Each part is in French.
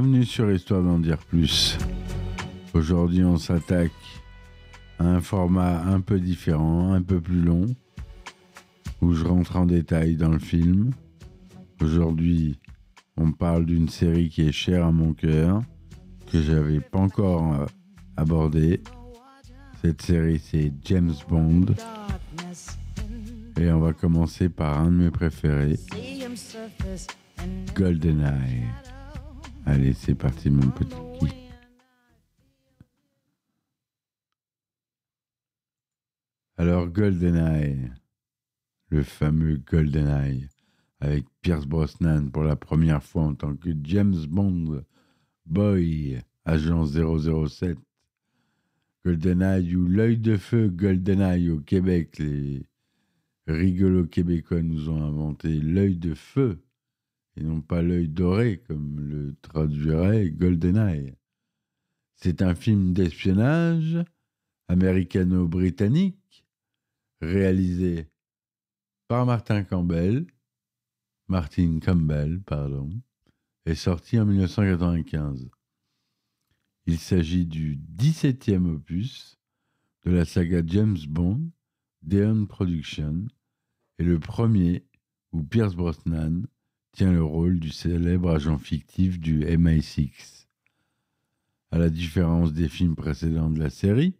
Bienvenue sur Histoire d'en dire plus. Aujourd'hui, on s'attaque à un format un peu différent, un peu plus long, où je rentre en détail dans le film. Aujourd'hui, on parle d'une série qui est chère à mon cœur, que j'avais pas encore euh, abordée. Cette série, c'est James Bond. Et on va commencer par un de mes préférés, GoldenEye. Allez, c'est parti, mon petit qui. Alors, GoldenEye, le fameux GoldenEye, avec Pierce Brosnan pour la première fois en tant que James Bond, Boy, agent 007. GoldenEye ou l'œil de feu GoldenEye au Québec, les rigolos québécois nous ont inventé l'œil de feu et non pas l'œil doré comme le traduirait GoldenEye. C'est un film d'espionnage américano-britannique réalisé par Martin Campbell, Martin Campbell, pardon, sorti en 1995. Il s'agit du 17e opus de la saga James Bond, Deon Production, et le premier où Pierce Brosnan tient le rôle du célèbre agent fictif du MI6. À la différence des films précédents de la série,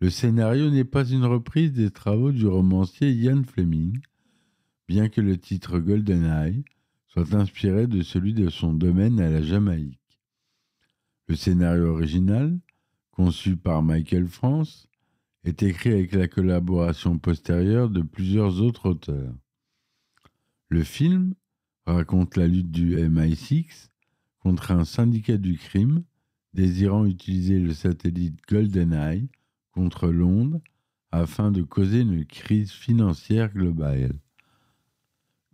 le scénario n'est pas une reprise des travaux du romancier Ian Fleming, bien que le titre GoldenEye soit inspiré de celui de son domaine à la Jamaïque. Le scénario original, conçu par Michael France, est écrit avec la collaboration postérieure de plusieurs autres auteurs. Le film raconte la lutte du MI6 contre un syndicat du crime désirant utiliser le satellite GoldenEye contre Londres afin de causer une crise financière globale.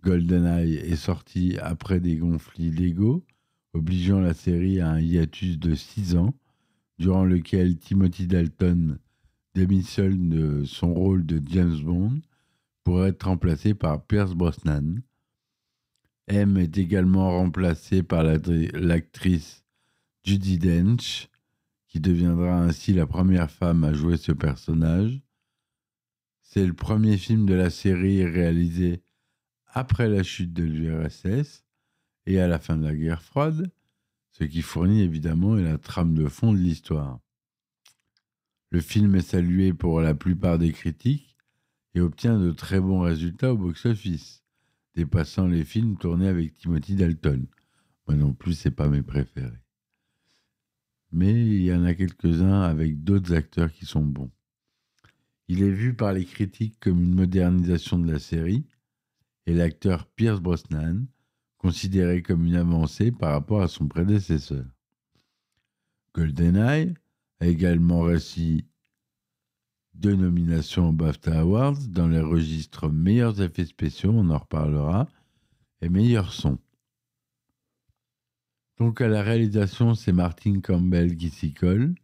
GoldenEye est sorti après des conflits légaux, obligeant la série à un hiatus de six ans, durant lequel Timothy Dalton démissionne de son rôle de James Bond pour être remplacé par Pierce Brosnan. M est également remplacé par l'actrice Judy Dench, qui deviendra ainsi la première femme à jouer ce personnage. C'est le premier film de la série réalisé après la chute de l'URSS et à la fin de la guerre froide, ce qui fournit évidemment la trame de fond de l'histoire. Le film est salué pour la plupart des critiques et obtient de très bons résultats au box-office, dépassant les films tournés avec Timothy Dalton. Moi non plus, c'est pas mes préférés. Mais il y en a quelques-uns avec d'autres acteurs qui sont bons. Il est vu par les critiques comme une modernisation de la série, et l'acteur Pierce Brosnan considéré comme une avancée par rapport à son prédécesseur. GoldenEye a également reçu deux nominations aux BAFTA Awards dans les registres meilleurs effets spéciaux, on en reparlera, et meilleur son. Donc à la réalisation, c'est Martin Campbell qui s'y colle.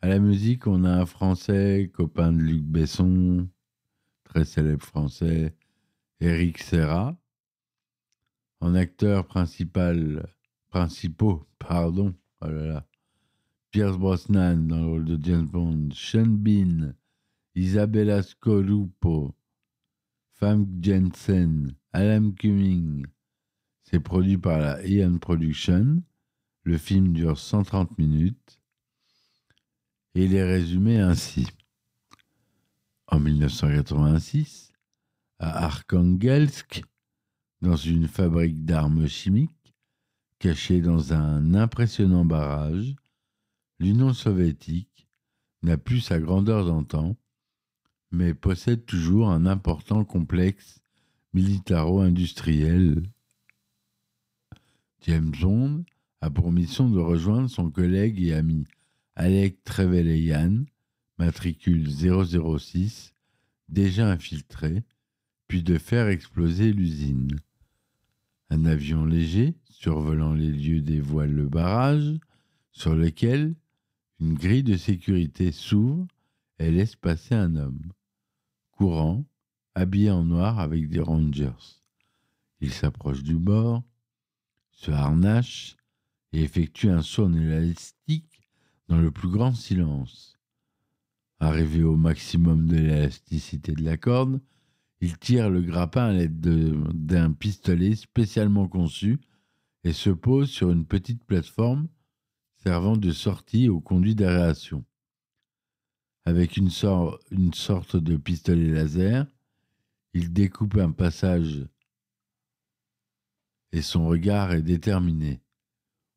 À la musique, on a un Français, copain de Luc Besson, très célèbre Français, Eric Serra. En acteurs principal, principaux, pardon, oh là là, Pierce Brosnan dans le rôle de James Bond, Sean Bean, Isabella Scorupo, Fam Jensen, Alan Cumming. C'est produit par la Ian Production. Le film dure 130 minutes. Et il est résumé ainsi. En 1986, à Arkhangelsk, dans une fabrique d'armes chimiques, cachée dans un impressionnant barrage, l'Union soviétique n'a plus sa grandeur d'antan, mais possède toujours un important complexe militaro-industriel. James Bond a pour mission de rejoindre son collègue et ami Alec Trevelyan, matricule 006, déjà infiltré, puis de faire exploser l'usine. Un avion léger survolant les lieux dévoile le barrage, sur lequel une grille de sécurité s'ouvre et laisse passer un homme, courant, habillé en noir avec des rangers. Il s'approche du bord, se harnache et effectue un saut élastique dans le plus grand silence. Arrivé au maximum de l'élasticité de la corde, il tire le grappin à l'aide d'un pistolet spécialement conçu et se pose sur une petite plateforme servant de sortie au conduit d'aération. Avec une, une sorte de pistolet laser, il découpe un passage et son regard est déterminé.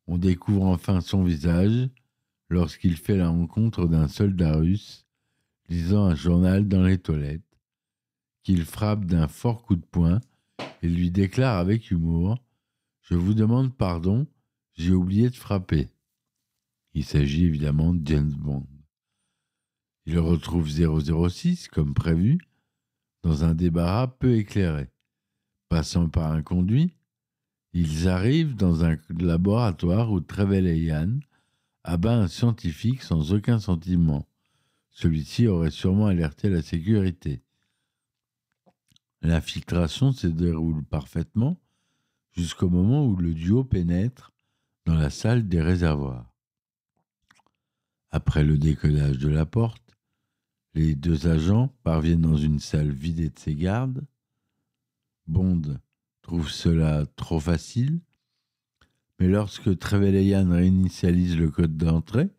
On découvre enfin son visage lorsqu'il fait la rencontre d'un soldat russe lisant un journal dans les toilettes, qu'il frappe d'un fort coup de poing et lui déclare avec humour Je vous demande pardon, j'ai oublié de frapper. Il s'agit évidemment de James Bond. Il retrouve 006 comme prévu dans un débarras peu éclairé. Passant par un conduit, ils arrivent dans un laboratoire où Trevelyan abat un scientifique sans aucun sentiment. Celui-ci aurait sûrement alerté la sécurité. L'infiltration se déroule parfaitement jusqu'au moment où le duo pénètre dans la salle des réservoirs. Après le décollage de la porte, les deux agents parviennent dans une salle vidée de ses gardes. Bond trouve cela trop facile, mais lorsque Trevelyan réinitialise le code d'entrée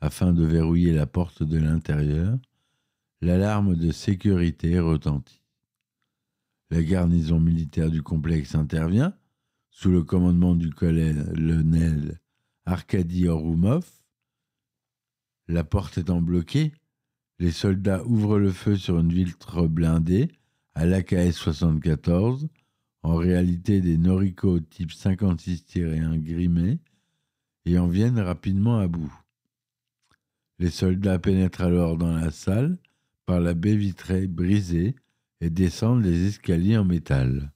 afin de verrouiller la porte de l'intérieur, l'alarme de sécurité retentit. La garnison militaire du complexe intervient, sous le commandement du colonel Arkady Oroumov. La porte étant bloquée, les soldats ouvrent le feu sur une vitre blindée à l'AKS 74, en réalité des Noriko type 56-1 grimés, et en viennent rapidement à bout. Les soldats pénètrent alors dans la salle par la baie vitrée brisée et descendent les escaliers en métal.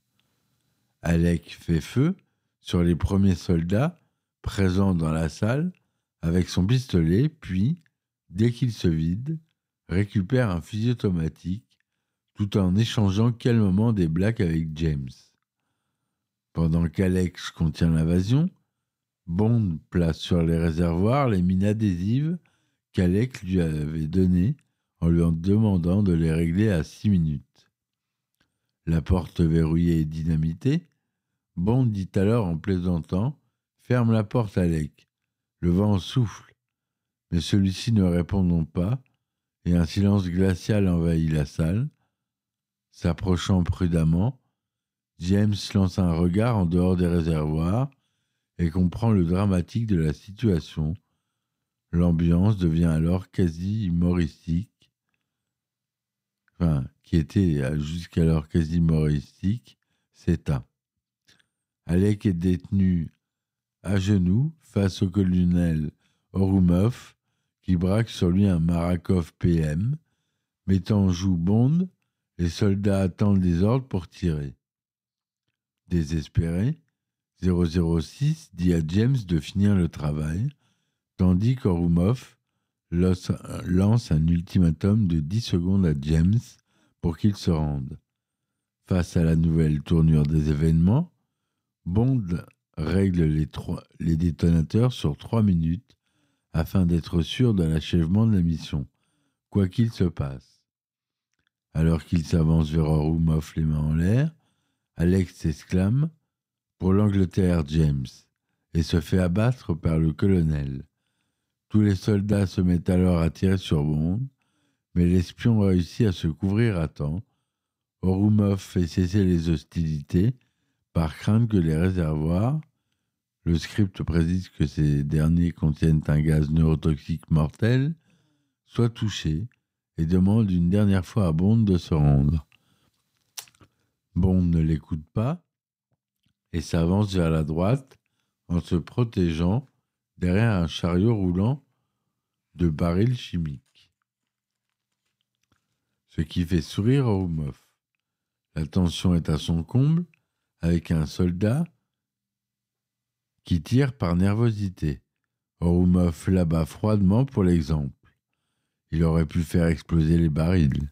Alec fait feu sur les premiers soldats présents dans la salle avec son pistolet, puis, dès qu'il se vide, récupère un fusil automatique tout en échangeant calmement des blagues avec James. Pendant qu'Alex contient l'invasion, Bond place sur les réservoirs les mines adhésives qu'Alex lui avait données en lui en demandant de les régler à six minutes. La porte verrouillée et dynamitée, Bond dit alors en plaisantant Ferme la porte, Alec. Le vent souffle. Mais celui-ci ne répondant pas, et un silence glacial envahit la salle. S'approchant prudemment, James lance un regard en dehors des réservoirs et comprend le dramatique de la situation. L'ambiance devient alors quasi humoristique, enfin, qui était jusqu'alors quasi humoristique, s'éteint. Alec est détenu à genoux face au colonel Orumov qui braque sur lui un Marakov PM. Mettant en joue Bond, les soldats attendent des ordres pour tirer. Désespéré, 006 dit à James de finir le travail, tandis qu'Orumov lance un ultimatum de 10 secondes à James pour qu'il se rende. Face à la nouvelle tournure des événements, Bond règle les, détonateurs sur 3 minutes afin d'être sûr de l'achèvement de la mission, quoi qu'il se passe. Alors qu'il s'avance vers Orumov les mains en l'air, Alex s'exclame Pour l'Angleterre, James, et se fait abattre par le colonel. Tous les soldats se mettent alors à tirer sur Bond, mais l'espion réussit à se couvrir à temps. Orumov fait cesser les hostilités par crainte que les réservoirs, le script précise que ces derniers contiennent un gaz neurotoxique mortel, soient touchés et demande une dernière fois à Bond de se rendre. Bond ne l'écoute pas et s'avance vers la droite en se protégeant derrière un chariot roulant de barils chimiques. Ce qui fait sourire Orumov. La tension est à son comble avec un soldat qui tire par nervosité. Orumov là-bas froidement pour l'exemple. Il aurait pu faire exploser les barils.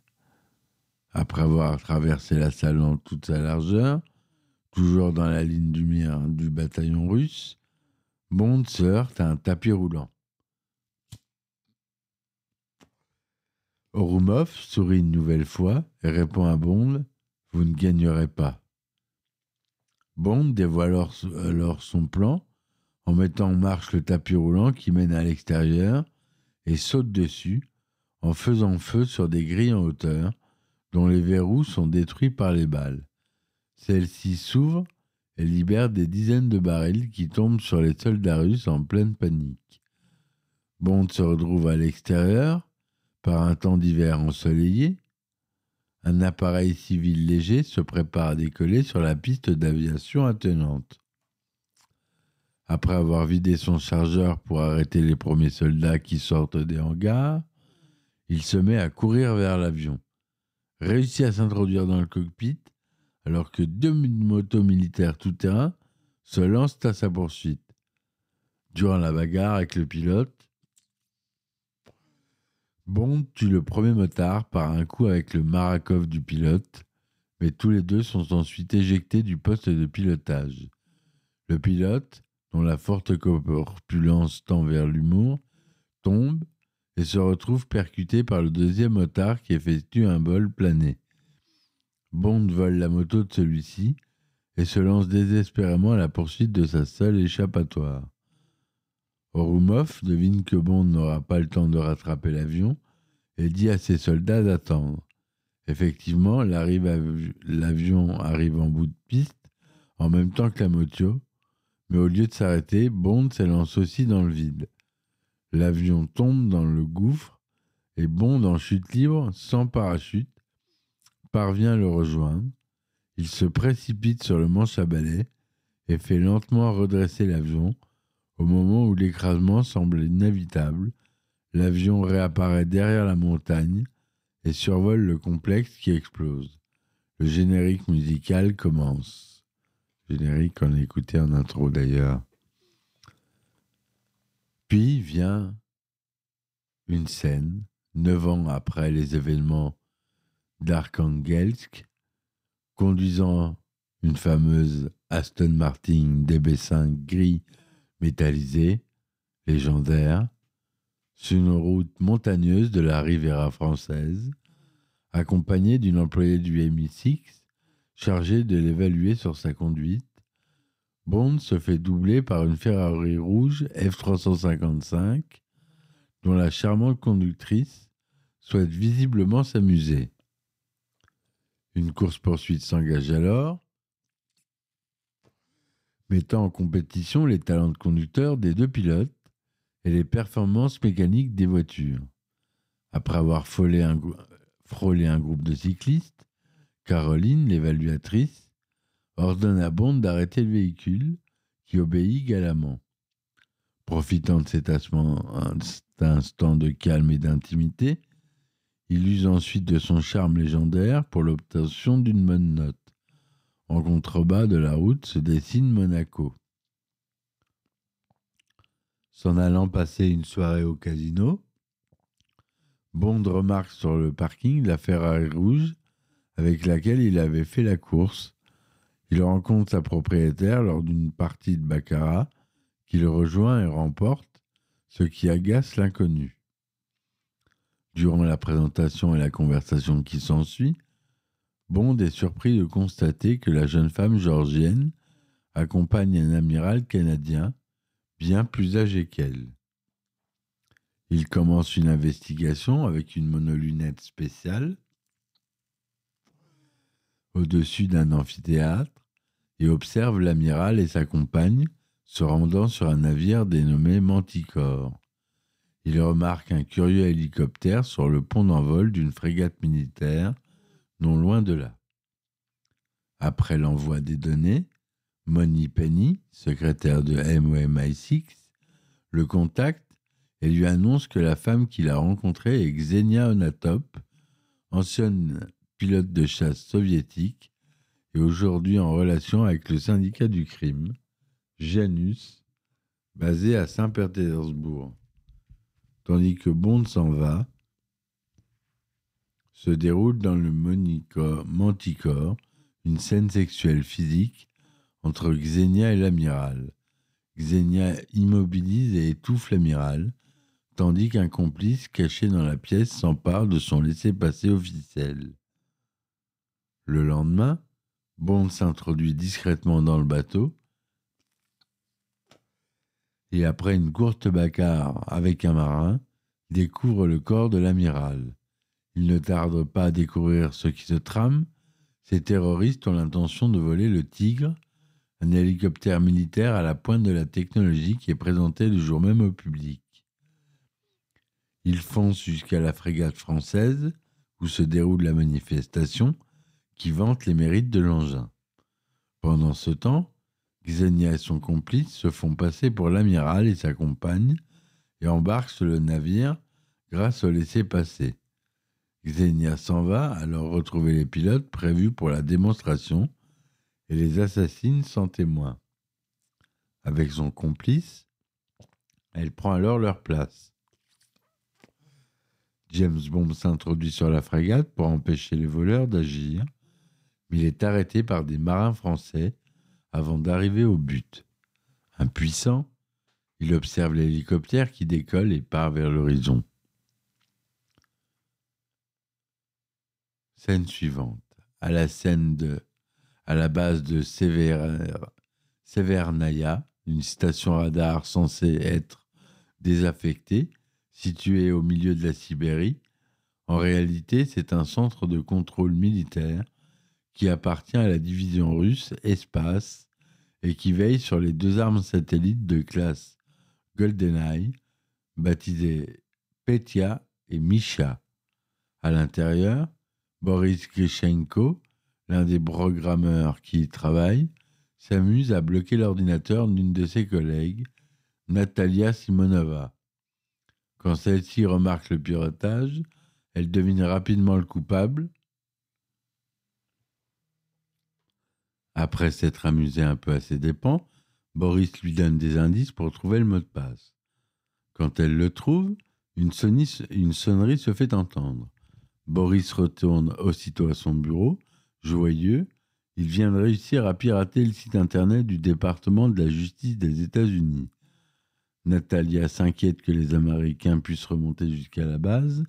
Après avoir traversé la salle en toute sa largeur, Toujours dans la ligne du mire du bataillon russe, Bond se heurte à un tapis roulant. Orumov sourit une nouvelle fois et répond à Bond Vous ne gagnerez pas. Bond dévoile alors son plan en mettant en marche le tapis roulant qui mène à l'extérieur et saute dessus en faisant feu sur des grilles en hauteur dont les verrous sont détruits par les balles. Celles-ci s'ouvrent et libèrent des dizaines de barils qui tombent sur les soldats russes en pleine panique. Bond se retrouve à l'extérieur par un temps d'hiver ensoleillé. Un appareil civil léger se prépare à décoller sur la piste d'aviation attenante. Après avoir vidé son chargeur pour arrêter les premiers soldats qui sortent des hangars, il se met à courir vers l'avion. Réussit à s'introduire dans le cockpit alors que deux motos militaires tout-terrain se lancent à sa poursuite. Durant la bagarre avec le pilote, Bond tue le premier motard par un coup avec le Marakov du pilote, mais tous les deux sont ensuite éjectés du poste de pilotage. Le pilote, dont la forte corpulence tend vers l'humour, tombe et se retrouve percuté par le deuxième motard qui effectue un vol plané. Bond vole la moto de celui-ci et se lance désespérément à la poursuite de sa seule échappatoire. Orumov devine que Bond n'aura pas le temps de rattraper l'avion et dit à ses soldats d'attendre. Effectivement, l'avion arrive en bout de piste en même temps que la moto, mais au lieu de s'arrêter, Bond s'élance aussi dans le vide. L'avion tombe dans le gouffre et Bond en chute libre, sans parachute, parvient à le rejoindre. Il se précipite sur le manche à balai et fait lentement redresser l'avion. Au moment où l'écrasement semble inévitable, l'avion réapparaît derrière la montagne et survole le complexe qui explose. Le générique musical commence. Générique qu'on a écouté en intro d'ailleurs. Puis vient une scène, neuf ans après les événements d'Arkhangelsk, conduisant une fameuse Aston Martin DB5 gris métallisé, légendaire, sur une route montagneuse de la Riviera française, accompagné d'une employée du MI6 chargée de l'évaluer sur sa conduite. Bond se fait doubler par une Ferrari rouge F355 dont la charmante conductrice souhaite visiblement s'amuser. Une course-poursuite s'engage alors, mettant en compétition les talents de conducteur des deux pilotes et les performances mécaniques des voitures. Après avoir frôlé un, groupe de cyclistes, Caroline, l'évaluatrice, ordonne à Bond d'arrêter le véhicule, qui obéit galamment. Profitant de cet instant de calme et d'intimité, il use ensuite de son charme légendaire pour l'obtention d'une bonne note. En contrebas de la route se dessine Monaco. S'en allant passer une soirée au casino, Bond remarque sur le parking la Ferrari rouge avec laquelle il avait fait la course. Il rencontre sa propriétaire lors d'une partie de baccarat qui le rejoint et remporte, ce qui agace l'inconnu. Durant la présentation et la conversation qui s'ensuit, Bond est surpris de constater que la jeune femme georgienne accompagne un amiral canadien bien plus âgé qu'elle. Il commence une investigation avec une monolunette spéciale au-dessus d'un amphithéâtre et observe l'amiral et sa compagne se rendant sur un navire dénommé Manticore il remarque un curieux hélicoptère sur le pont d'envol d'une frégate militaire non loin de là. Après l'envoi des données, Moni Penny, secrétaire de MOMI6, le contacte et lui annonce que la femme qu'il a rencontrée est Xenia Onatop, ancienne pilote de chasse soviétique et aujourd'hui en relation avec le syndicat du crime, Janus, basé à Saint-Pétersbourg tandis que Bond s'en va, se déroule dans le Manticore une scène sexuelle physique entre Xenia et l'amiral. Xenia immobilise et étouffe l'amiral, tandis qu'un complice caché dans la pièce s'empare de son laissez-passer officiel. Le lendemain, Bond s'introduit discrètement dans le bateau et après une courte bagarre avec un marin, découvre le corps de l'amiral. Il ne tarde pas à découvrir ce qui se trame. Ces terroristes ont l'intention de voler le Tigre, un hélicoptère militaire à la pointe de la technologie qui est présenté le jour même au public. Ils foncent jusqu'à la frégate française, où se déroule la manifestation, qui vante les mérites de l'engin. Pendant ce temps, Xenia et son complice se font passer pour l'amiral et sa compagne et embarquent sur le navire grâce au laissez-passer. Xenia s'en va alors retrouver les pilotes prévus pour la démonstration et les assassine sans témoin. Avec son complice, elle prend alors leur place. James Bond s'introduit sur la frégate pour empêcher les voleurs d'agir, mais il est arrêté par des marins français avant d'arriver au but. Impuissant, il observe l'hélicoptère qui décolle et part vers l'horizon. Scène suivante. À la base de Severnaya, une station radar censée être désaffectée, située au milieu de la Sibérie. En réalité, c'est un centre de contrôle militaire qui appartient à la division russe Espace et qui veille sur les deux armes satellites de classe GoldenEye, baptisées Petya et Misha. À l'intérieur, Boris Grishenko, l'un des programmeurs qui y travaille, s'amuse à bloquer l'ordinateur d'une de ses collègues, Natalia Simonova. Quand celle-ci remarque le piratage, elle devine rapidement le coupable. Après s'être amusé un peu à ses dépens, Boris lui donne des indices pour trouver le mot de passe. Quand elle le trouve, une, une sonnerie se fait entendre. Boris retourne aussitôt à son bureau, joyeux. Il vient de réussir à pirater le site internet du département de la justice des États-Unis. Natalia s'inquiète que les Américains puissent remonter jusqu'à la base,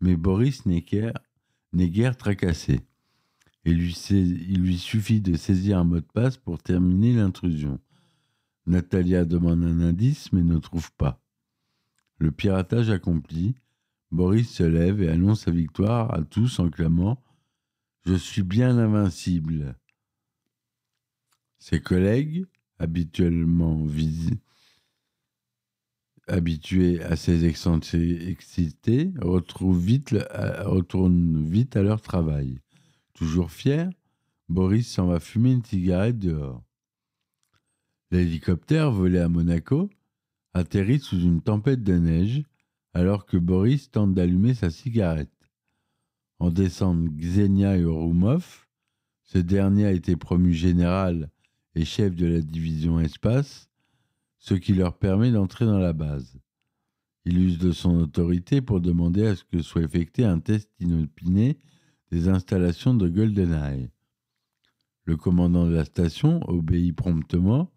mais Boris n'est guère, tracassé. il lui suffit de saisir un mot de passe pour terminer l'intrusion. Natalia demande un indice mais ne trouve pas. Le piratage accompli, Boris se lève et annonce sa victoire à tous en clamant Je suis bien invincible. Ses collègues, habituellement habitués à ses excentricités, vite, retournent vite à leur travail. Toujours fier, Boris s'en va fumer une cigarette dehors. L'hélicoptère volé à Monaco atterrit sous une tempête de neige alors que Boris tente d'allumer sa cigarette. En descendent Xenia et Orumov. Ce dernier a été promu général et chef de la division espace, ce qui leur permet d'entrer dans la base. Il use de son autorité pour demander à ce que soit effectué un test inopiné des installations de GoldenEye. Le commandant de la station obéit promptement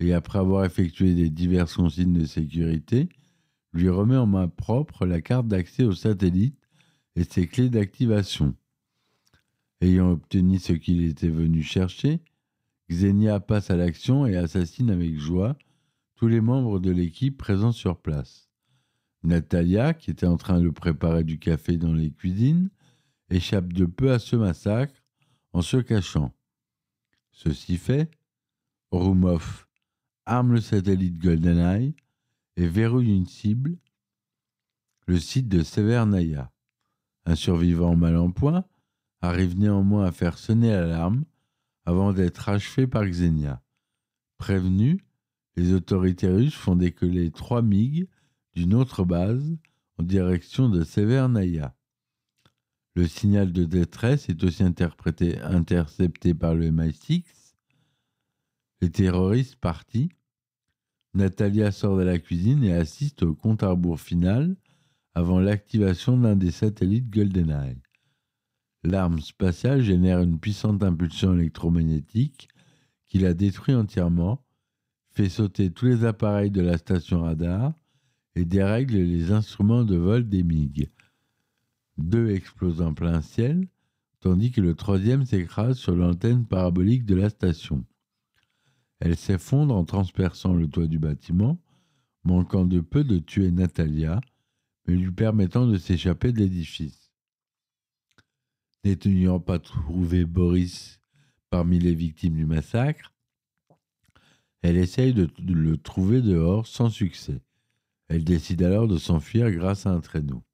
et après avoir effectué des diverses consignes de sécurité, lui remet en main propre la carte d'accès au satellite et ses clés d'activation. Ayant obtenu ce qu'il était venu chercher, Xenia passe à l'action et assassine avec joie tous les membres de l'équipe présents sur place. Natalia, qui était en train de préparer du café dans les cuisines, échappe de peu à ce massacre en se cachant. Ceci fait, Rumov arme le satellite GoldenEye et verrouille une cible, le site de Severnaya. Un survivant mal en point arrive néanmoins à faire sonner l'alarme avant d'être achevé par Xenia. Prévenus, les autorités russes font décoller trois MiG d'une autre base en direction de Severnaya. Le signal de détresse est aussi intercepté par le MI6. Les terroristes partis Natalia sort de la cuisine et assiste au compte à rebours final avant l'activation d'un des satellites GoldenEye. L'arme spatiale génère une puissante impulsion électromagnétique qui la détruit entièrement, fait sauter tous les appareils de la station radar et dérègle les instruments de vol des MiG. Deux explosent en plein ciel, tandis que le troisième s'écrase sur l'antenne parabolique de la station. Elle s'effondre en transperçant le toit du bâtiment, manquant de peu de tuer Natalia, mais lui permettant de s'échapper de l'édifice. N'étant pas trouvé Boris parmi les victimes du massacre, elle essaye de le trouver dehors sans succès. Elle décide alors de s'enfuir grâce à un traîneau.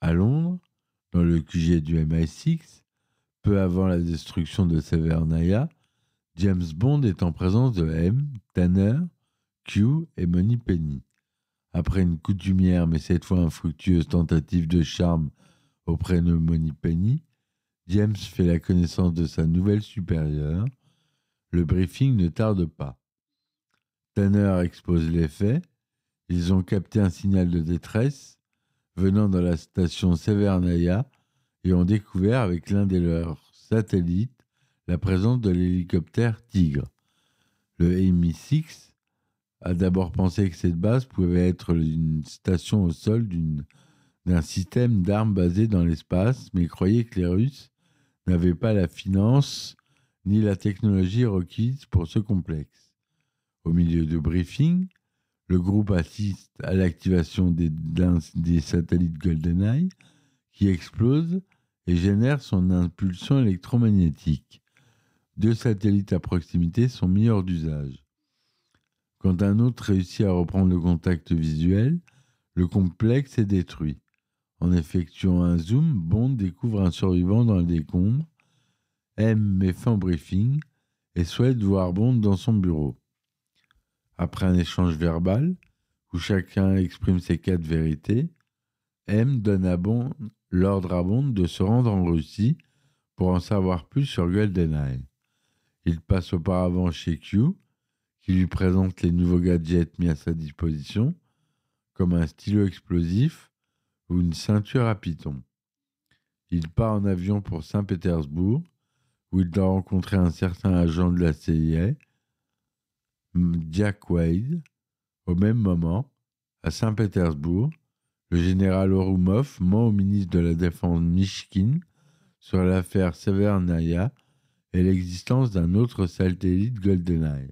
À Londres, dans le QG du MI6, peu avant la destruction de Severnaya, James Bond est en présence de M, Tanner, Q et Money Penny. Après une coutumière mais cette fois infructueuse tentative de charme auprès de Money Penny, James fait la connaissance de sa nouvelle supérieure. Le briefing ne tarde pas. Tanner expose les faits. Ils ont capté un signal de détresse venant de la station Severnaya et ont découvert avec l'un de leurs satellites la présence de l'hélicoptère Tigre. Le MI6 a d'abord pensé que cette base pouvait être une station au sol d'un système d'armes basé dans l'espace, mais croyait que les Russes n'avaient pas la finance ni la technologie requise pour ce complexe. Au milieu du briefing, le groupe assiste à l'activation des, des, satellites GoldenEye qui explosent et génèrent son impulsion électromagnétique. Deux satellites à proximité sont mis hors d'usage. Quand un autre réussit à reprendre le contact visuel, le complexe est détruit. En effectuant un zoom, Bond découvre un survivant dans le décombre, M met fin au briefing et souhaite voir Bond dans son bureau. Après un échange verbal, où chacun exprime ses quatre vérités, M donne à Bond l'ordre à Bond de se rendre en Russie pour en savoir plus sur GoldenEye. Il passe auparavant chez Q, qui lui présente les nouveaux gadgets mis à sa disposition, comme un stylo explosif ou une ceinture à python. Il part en avion pour Saint-Pétersbourg, où il doit rencontrer un certain agent de la CIA, Jack Wade. Au même moment, à Saint-Pétersbourg, le général Orumov ment au ministre de la Défense Mishkin sur l'affaire Severnaya et l'existence d'un autre satellite GoldenEye.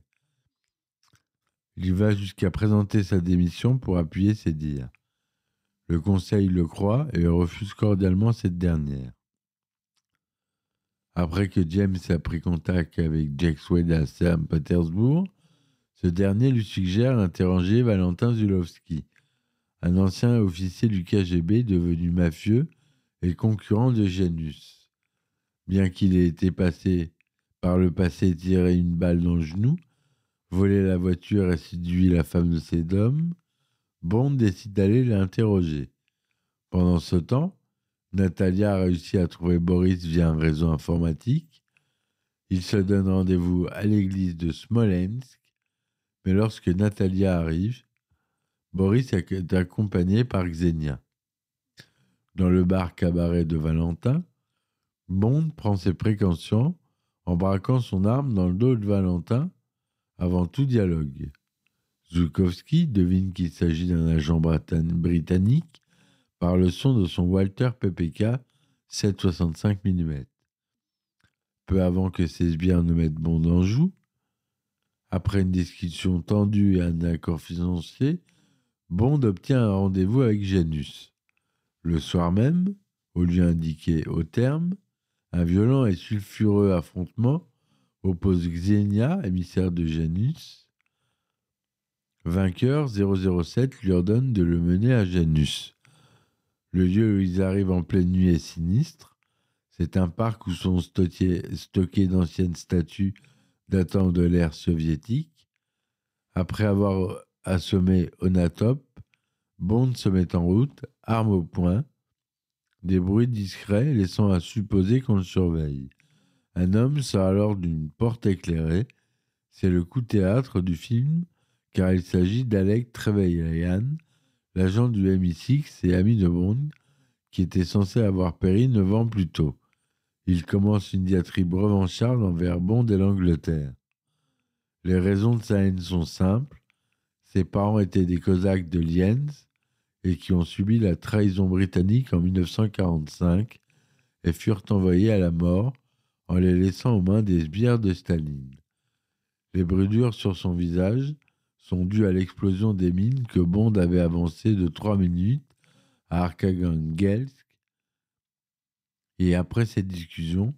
Il va jusqu'à présenter sa démission pour appuyer ses dires. Le Conseil le croit et refuse cordialement cette dernière. Après que James a pris contact avec Jack Wade à Saint-Pétersbourg, ce dernier lui suggère d'interroger Valentin Zulowski, un ancien officier du KGB devenu mafieux et concurrent de Janus. Bien qu'il ait été passé par le passé tirer une balle dans le genou, volé la voiture et séduit la femme de ses hommes, Bond décide d'aller l'interroger. Pendant ce temps, Natalia a réussi à trouver Boris via un réseau informatique. Il se donne rendez-vous à l'église de Smolensk mais lorsque Natalia arrive, Boris est accompagné par Xenia. Dans le bar cabaret de Valentin, Bond prend ses précautions en braquant son arme dans le dos de Valentin avant tout dialogue. Zukowski devine qu'il s'agit d'un agent britannique par le son de son Walter PPK 7,65 mm. Peu avant que ses sbires ne mettent Bond en joue, après une discussion tendue et un accord financier, Bond obtient un rendez-vous avec Janus. Le soir même, au lieu indiqué au terme, un violent et sulfureux affrontement oppose Xenia, émissaire de Janus. Vainqueur, 007 lui ordonne de le mener à Janus. Le lieu où ils arrivent en pleine nuit est sinistre. C'est un parc où sont stockées d'anciennes statues datant de l'ère soviétique. Après avoir assommé Onatop, Bond se met en route, arme au poing. Des bruits discrets laissant à supposer qu'on le surveille. Un homme sort alors d'une porte éclairée. C'est le coup théâtre du film, car il s'agit d'Alec Trevelyan, l'agent du MI6 et ami de Bond, qui était censé avoir péri neuf ans plus tôt. Il commence une diatribe revancharde envers Bond et l'Angleterre. Les raisons de sa haine sont simples. Ses parents étaient des Cosaques de Lienz et qui ont subi la trahison britannique en 1945 et furent envoyés à la mort en les laissant aux mains des sbires de Staline. Les brûlures sur son visage sont dues à l'explosion des mines que Bond avait avancées de trois minutes à Arkhangelsk. Et après cette discussion,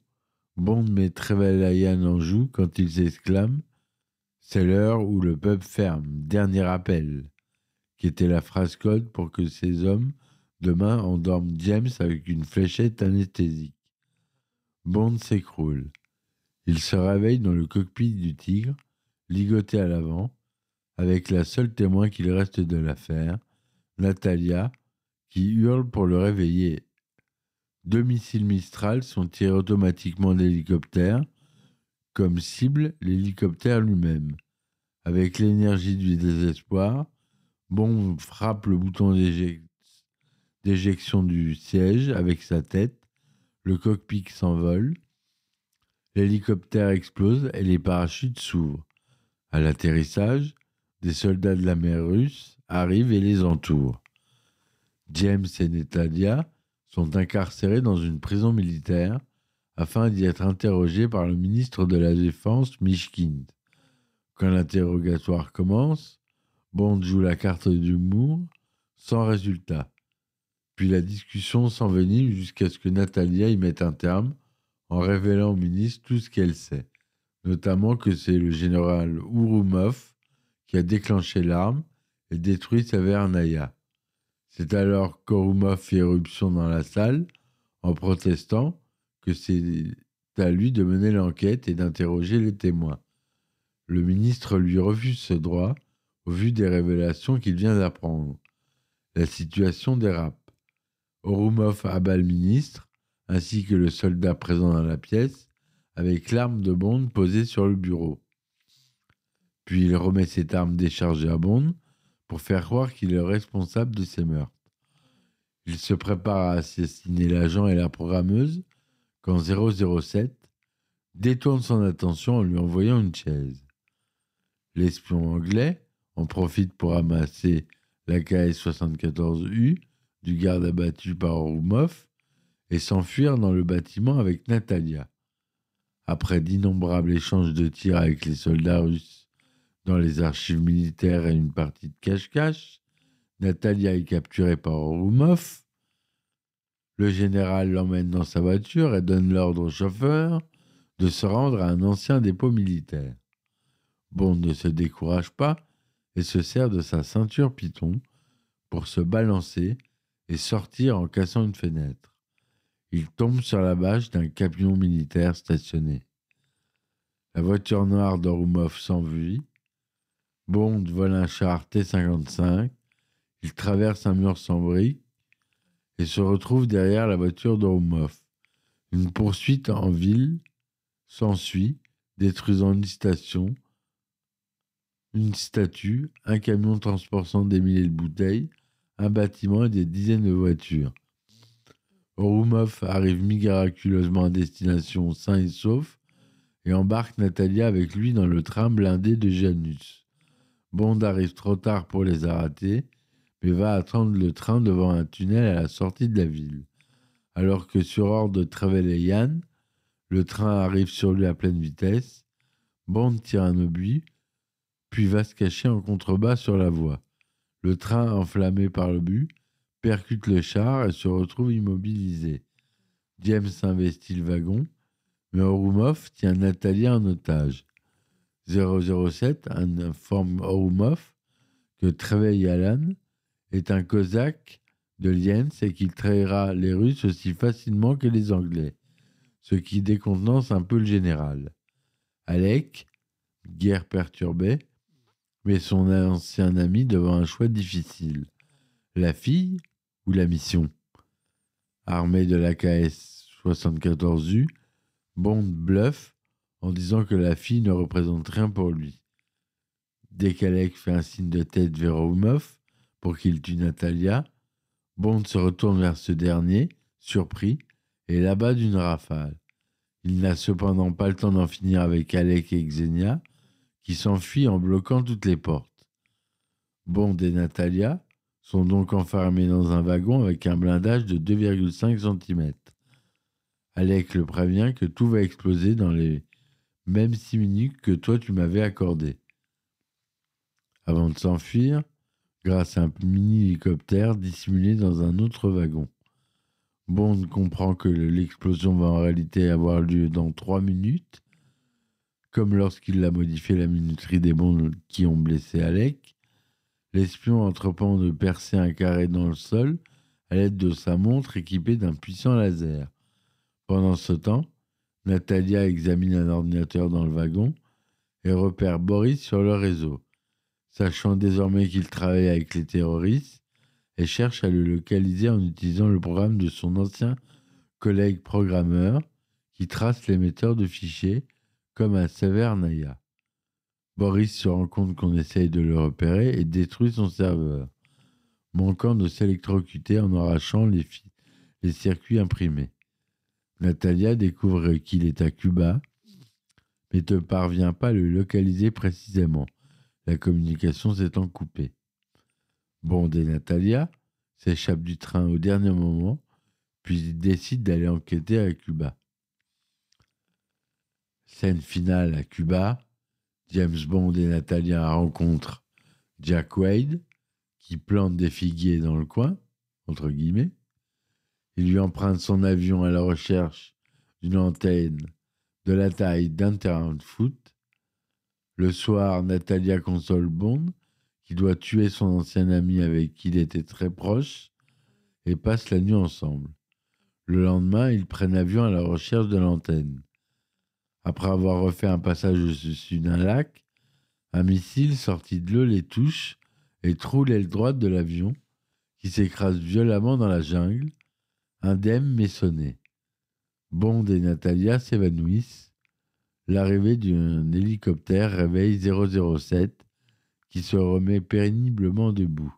Bond met Trevelyan en joue quand il s'exclame C'est l'heure où le pub ferme, dernier appel, qui était la phrase code pour que ces hommes demain endorment James avec une fléchette anesthésique. Bond s'écroule. Il se réveille dans le cockpit du Tigre, ligoté à l'avant, avec la seule témoin qu'il reste de l'affaire, Natalia, qui hurle pour le réveiller. Deux missiles Mistral sont tirés automatiquement d'hélicoptère, comme cible l'hélicoptère lui-même. Avec l'énergie du désespoir, Bond frappe le bouton d'éjection du siège avec sa tête, le cockpit s'envole, l'hélicoptère explose et les parachutes s'ouvrent. À l'atterrissage, des soldats de la mer russe arrivent et les entourent. James et Natalia sont incarcérés dans une prison militaire afin d'y être interrogés par le ministre de la Défense, Mishkin. Quand l'interrogatoire commence, Bond joue la carte d'humour sans résultat. Puis la discussion s'envenime jusqu'à ce que Natalia y mette un terme en révélant au ministre tout ce qu'elle sait, notamment que c'est le général Ouroumov qui a déclenché l'arme et détruit Savernaya. C'est alors qu'Ouroumov fait éruption dans la salle en protestant que c'est à lui de mener l'enquête et d'interroger les témoins. Le ministre lui refuse ce droit au vu des révélations qu'il vient d'apprendre. La situation dérape. Orumov abat le ministre, ainsi que le soldat présent dans la pièce, avec l'arme de Bond posée sur le bureau. Puis il remet cette arme déchargée à Bond pour faire croire qu'il est responsable de ces meurtres. Il se prépare à assassiner l'agent et la programmeuse quand 007 détourne son attention en lui envoyant une chaise. L'espion anglais en profite pour ramasser la KS-74U du garde abattu par Orumov et s'enfuir dans le bâtiment avec Natalia. Après d'innombrables échanges de tirs avec les soldats russes dans les archives militaires et une partie de cache-cache, Natalia est capturée par Orumov. Le général l'emmène dans sa voiture et donne l'ordre au chauffeur de se rendre à un ancien dépôt militaire. Bond ne se décourage pas et se sert de sa ceinture python pour se balancer et sortir en cassant une fenêtre. Il tombe sur la bâche d'un camion militaire stationné. La voiture noire d'Orumov s'enfuit. Bond vole un char T-55. Il traverse un mur sans briques et se retrouve derrière la voiture d'Orumov. Une poursuite en ville s'ensuit, détruisant une station, une statue, un camion transportant des milliers de bouteilles, un bâtiment et des dizaines de voitures. Orumov arrive miraculeusement à destination sain et sauf et embarque Natalia avec lui dans le train blindé de Janus. Bond arrive trop tard pour les arrêter, mais va attendre le train devant un tunnel à la sortie de la ville. Alors que sur ordre de Trevelyan, le train arrive sur lui à pleine vitesse, Bond tire un obus, puis va se cacher en contrebas sur la voie. Le train, enflammé par le but, percute le char et se retrouve immobilisé. James investit le wagon, mais Orumov tient Natalia en otage. 007 informe Orumov que Trevey Alan est un cosaque de Lienz et qu'il trahira les Russes aussi facilement que les Anglais, ce qui décontenance un peu le général. Alec, guerre perturbée, mais son ancien ami devant un choix difficile. La fille ou la mission? Armé de l'AKS 74U, Bond bluffe en disant que la fille ne représente rien pour lui. Dès qu'Alec fait un signe de tête vers Oumov pour qu'il tue Natalia, Bond se retourne vers ce dernier, surpris, et l'abat d'une rafale. Il n'a cependant pas le temps d'en finir avec Alec et Xenia, qui s'enfuit en bloquant toutes les portes. Bond et Natalia sont donc enfermés dans un wagon avec un blindage de 2,5 cm. Alec le prévient que tout va exploser dans les mêmes six minutes que toi tu m'avais accordé. Avant de s'enfuir, grâce à un mini-hélicoptère dissimulé dans un autre wagon. Bond comprend que l'explosion va en réalité avoir lieu dans trois minutes, comme lorsqu'il a modifié la minuterie des bombes qui ont blessé Alec. L'espion entreprend de percer un carré dans le sol à l'aide de sa montre équipée d'un puissant laser. Pendant ce temps, Natalia examine un ordinateur dans le wagon et repère Boris sur le réseau. Sachant désormais qu'il travaille avec les terroristes, elle cherche à le localiser en utilisant le programme de son ancien collègue programmeur qui trace l'émetteur de fichiers comme un sévère Naya. Boris se rend compte qu'on essaye de le repérer et détruit son serveur, manquant de s'électrocuter en arrachant les, les circuits imprimés. Natalia découvre qu'il est à Cuba, mais ne parvient pas à le localiser précisément, la communication s'étant coupée. Bond et Natalia s'échappent du train au dernier moment, puis décident d'aller enquêter à Cuba. Scène finale à Cuba, James Bond et Natalia rencontrent Jack Wade, qui plante des figuiers dans le coin, entre guillemets. Il lui emprunte son avion à la recherche d'une antenne de la taille d'un terrain foot. Le soir, Natalia console Bond, qui doit tuer son ancien ami avec qui il était très proche, et passent la nuit ensemble. Le lendemain, ils prennent avion à la recherche de l'antenne. Après avoir refait un passage au-dessus d'un lac, un missile sorti de l'eau les touche et troue l'aile droite de l'avion, qui s'écrase violemment dans la jungle, indemne mais sonné. Bond et Natalia s'évanouissent. L'arrivée d'un hélicoptère réveille 007 qui se remet péniblement debout.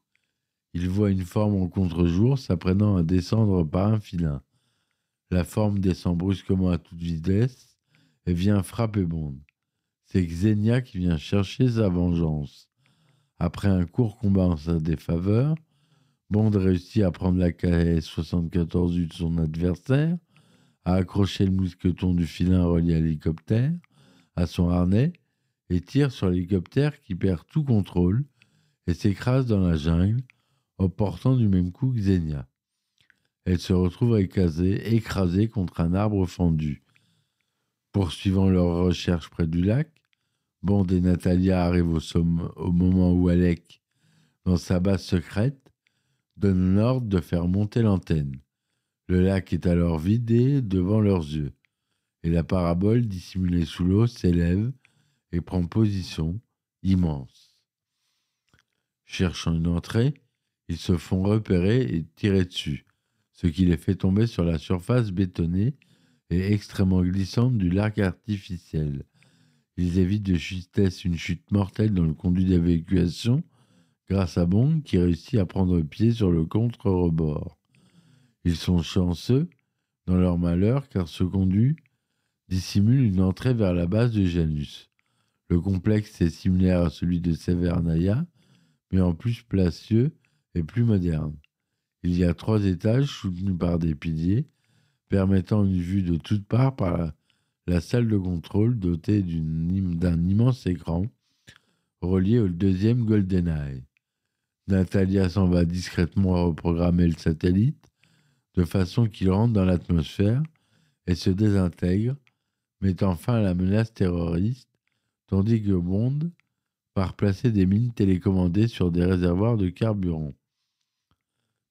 Il voit une forme en contre-jour s'apprenant à descendre par un filin. La forme descend brusquement à toute vitesse et vient frapper Bond. C'est Xenia qui vient chercher sa vengeance. Après un court combat en sa défaveur, Bond réussit à prendre la KS-74 de son adversaire, à accrocher le mousqueton du filin relié à l'hélicoptère, à son harnais, et tire sur l'hélicoptère qui perd tout contrôle et s'écrase dans la jungle, portant du même coup Xenia. Elle se retrouve écrasée contre un arbre fendu. Poursuivant leur recherche près du lac, Bond et Natalia arrivent au, au moment où Alec, dans sa base secrète, donne l'ordre de faire monter l'antenne. Le lac est alors vidé devant leurs yeux, et la parabole dissimulée sous l'eau s'élève et prend position immense. Cherchant une entrée, ils se font repérer et tirer dessus, ce qui les fait tomber sur la surface bétonnée et extrêmement glissante du lac artificiel. Ils évitent de justesse une chute mortelle dans le conduit d'évacuation grâce à Bond qui réussit à prendre pied sur le contre-rebord. Ils sont chanceux dans leur malheur car ce conduit dissimule une entrée vers la base de Janus. Le complexe est similaire à celui de Severnaya, mais en plus placieux et plus moderne. Il y a trois étages soutenus par des piliers, permettant une vue de toutes parts par la, salle de contrôle dotée d'un immense écran relié au deuxième GoldenEye. Natalia s'en va discrètement reprogrammer le satellite de façon qu'il rentre dans l'atmosphère et se désintègre, mettant fin à la menace terroriste, tandis que Bond part placer des mines télécommandées sur des réservoirs de carburant.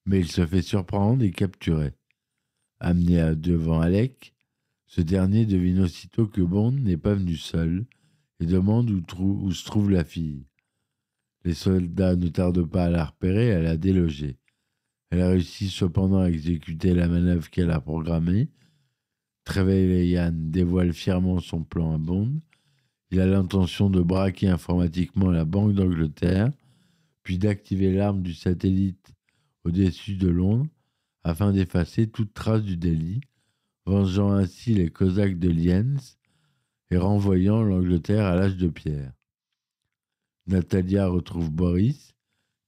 Mais il se fait surprendre et capturer. Amené devant Alec, ce dernier devine aussitôt que Bond n'est pas venu seul et demande où, se trouve la fille. Les soldats ne tardent pas à la repérer et à la déloger. Elle a réussi cependant à exécuter la manœuvre qu'elle a programmée. Trevelyan dévoile fièrement son plan à Bond. Il a l'intention de braquer informatiquement la Banque d'Angleterre, puis d'activer l'arme du satellite au-dessus de Londres afin d'effacer toute trace du délit, vengeant ainsi les Cosaques de Lienz et renvoyant l'Angleterre à l'âge de pierre. Natalia retrouve Boris,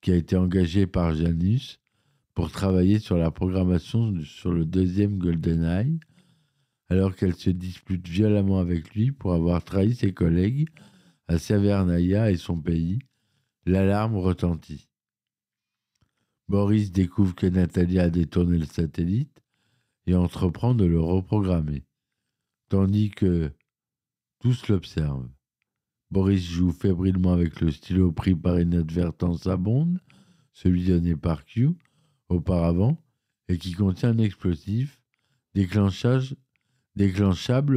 qui a été engagé par Janus pour travailler sur la programmation sur le deuxième GoldenEye, alors qu'elle se dispute violemment avec lui pour avoir trahi ses collègues à Severnaya et son pays. L'alarme retentit. Boris découvre que Natalia a détourné le satellite et entreprend de le reprogrammer, tandis que tous l'observent. Boris joue fébrilement avec le stylo pris par inadvertance à Bond, celui donné par Q auparavant, et qui contient un explosif, déclenchable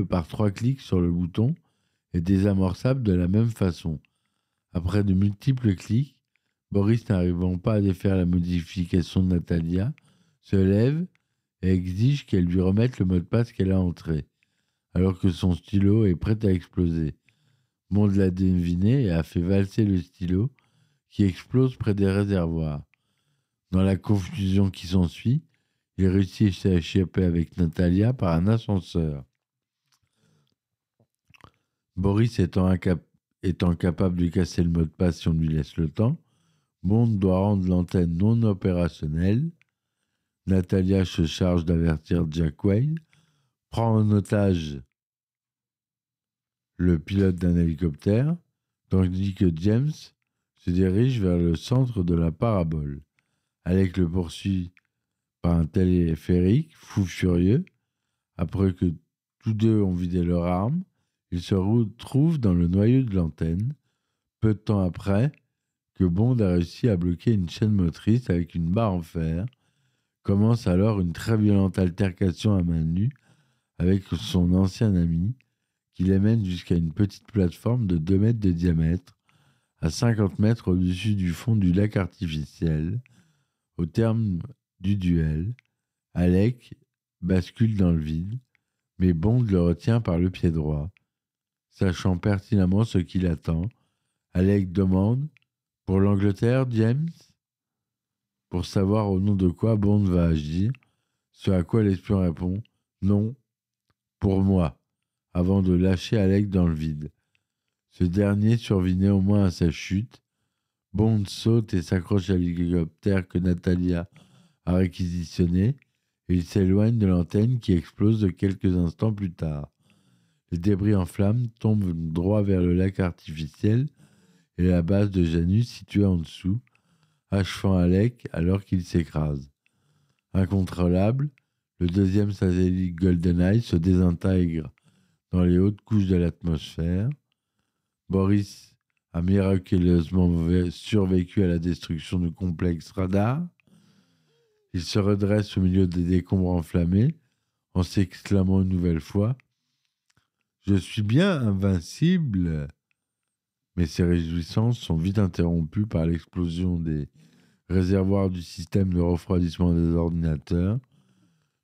par trois clics sur le bouton et désamorçable de la même façon. Après de multiples clics, Boris, n'arrivant pas à défaire la modification de Natalia, se lève et exige qu'elle lui remette le mot de passe qu'elle a entré, alors que son stylo est prêt à exploser. Bond l'a deviné et a fait valser le stylo, qui explose près des réservoirs. Dans la confusion qui s'ensuit, il réussit à échapper avec Natalia par un ascenseur. Boris étant, étant capable de casser le mot de passe si on lui laisse le temps, Bond doit rendre l'antenne non opérationnelle. Natalia se charge d'avertir Jack Wade, prend en otage le pilote d'un hélicoptère, tandis que James se dirige vers le centre de la parabole. Alec le poursuit par un téléphérique, fou furieux. Après que tous deux ont vidé leurs armes, ils se retrouvent dans le noyau de l'antenne. Peu de temps après, Bond a réussi à bloquer une chaîne motrice avec une barre en fer. Commence alors une très violente altercation à main nue avec son ancien ami, qui les mène jusqu'à une petite plateforme de 2 mètres de diamètre, à 50 mètres au-dessus du fond du lac artificiel. Au terme du duel, Alec bascule dans le vide, mais Bond le retient par le pied droit. Sachant pertinemment ce qu'il attend, Alec demande pour l'Angleterre, James? Pour savoir au nom de quoi Bond va agir, ce à quoi l'espion répond Non, pour moi, avant de lâcher Alec dans le vide. Ce dernier survit néanmoins à sa chute. Bond saute et s'accroche à l'hélicoptère que Natalia a réquisitionné et il s'éloigne de l'antenne qui explose quelques instants plus tard. Les débris en flammes tombent droit vers le lac artificiel et la base de Janus située en dessous, achevant Alec alors qu'il s'écrase. Incontrôlable, le deuxième satellite GoldenEye se désintègre dans les hautes couches de l'atmosphère. Boris a miraculeusement survécu à la destruction du complexe radar. Il se redresse au milieu des décombres enflammés en s'exclamant une nouvelle fois Je suis bien invincible mais ces réjouissances sont vite interrompues par l'explosion des réservoirs du système de refroidissement des ordinateurs.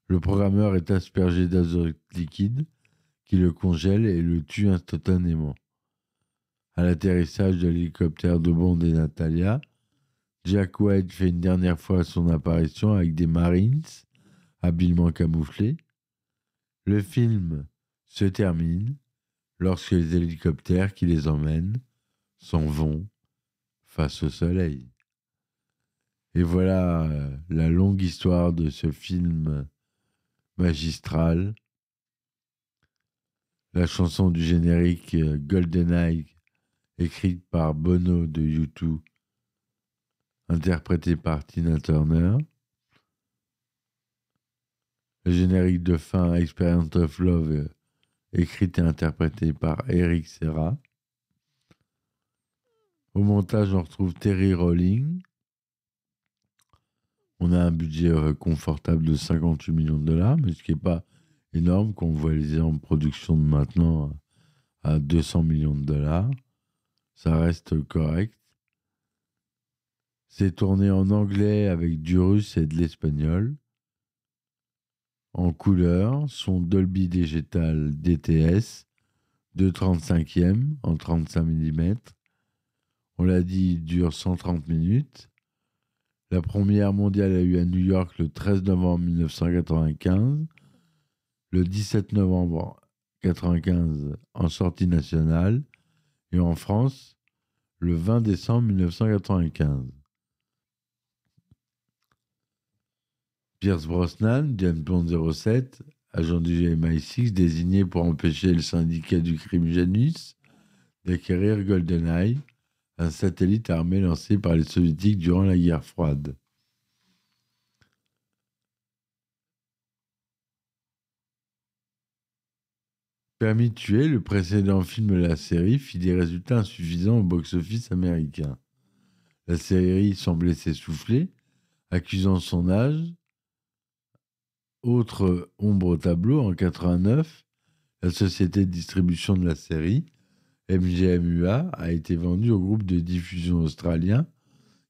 Le programmeur est aspergé d'azote liquide qui le congèle et le tue instantanément. À l'atterrissage de l'hélicoptère de Bond et Natalia, Jack White fait une dernière fois son apparition avec des Marines habilement camouflés. Le film se termine lorsque les hélicoptères qui les emmènent s'en vont face au soleil. Et voilà euh, la longue histoire de ce film magistral. La chanson du générique euh, GoldenEye, écrite par Bono de U2, interprétée par Tina Turner. Le générique de fin Experience of Love, euh, écrite et interprété par Eric Serra. Au montage, on retrouve Terry Rowling. On a un budget euh, confortable de 58 millions de dollars, mais ce qui n'est pas énorme qu'on voit les en production de maintenant à 200 millions de dollars. Ça reste correct. C'est tourné en anglais avec du russe et de l'espagnol. En couleur, son Dolby Digital DTS de 35e en 35 mm on l'a dit, dure 130 minutes. La première mondiale a eu à New York le 13 novembre 1995. Le 17 novembre 1995 en sortie nationale. Et en France, le 20 décembre 1995. Pierce Brosnan, James Bond 07, agent du MI6 désigné pour empêcher le syndicat du crime Janus d'acquérir GoldenEye, un satellite armé lancé par les soviétiques durant la guerre froide. Permis de tuer, le précédent film de la série fit des résultats insuffisants au box-office américain. La série semblait s'essouffler, accusant son âge. Autre ombre au tableau, en 89, la société de distribution de la série, MGMUA, a été vendue au groupe de diffusion australien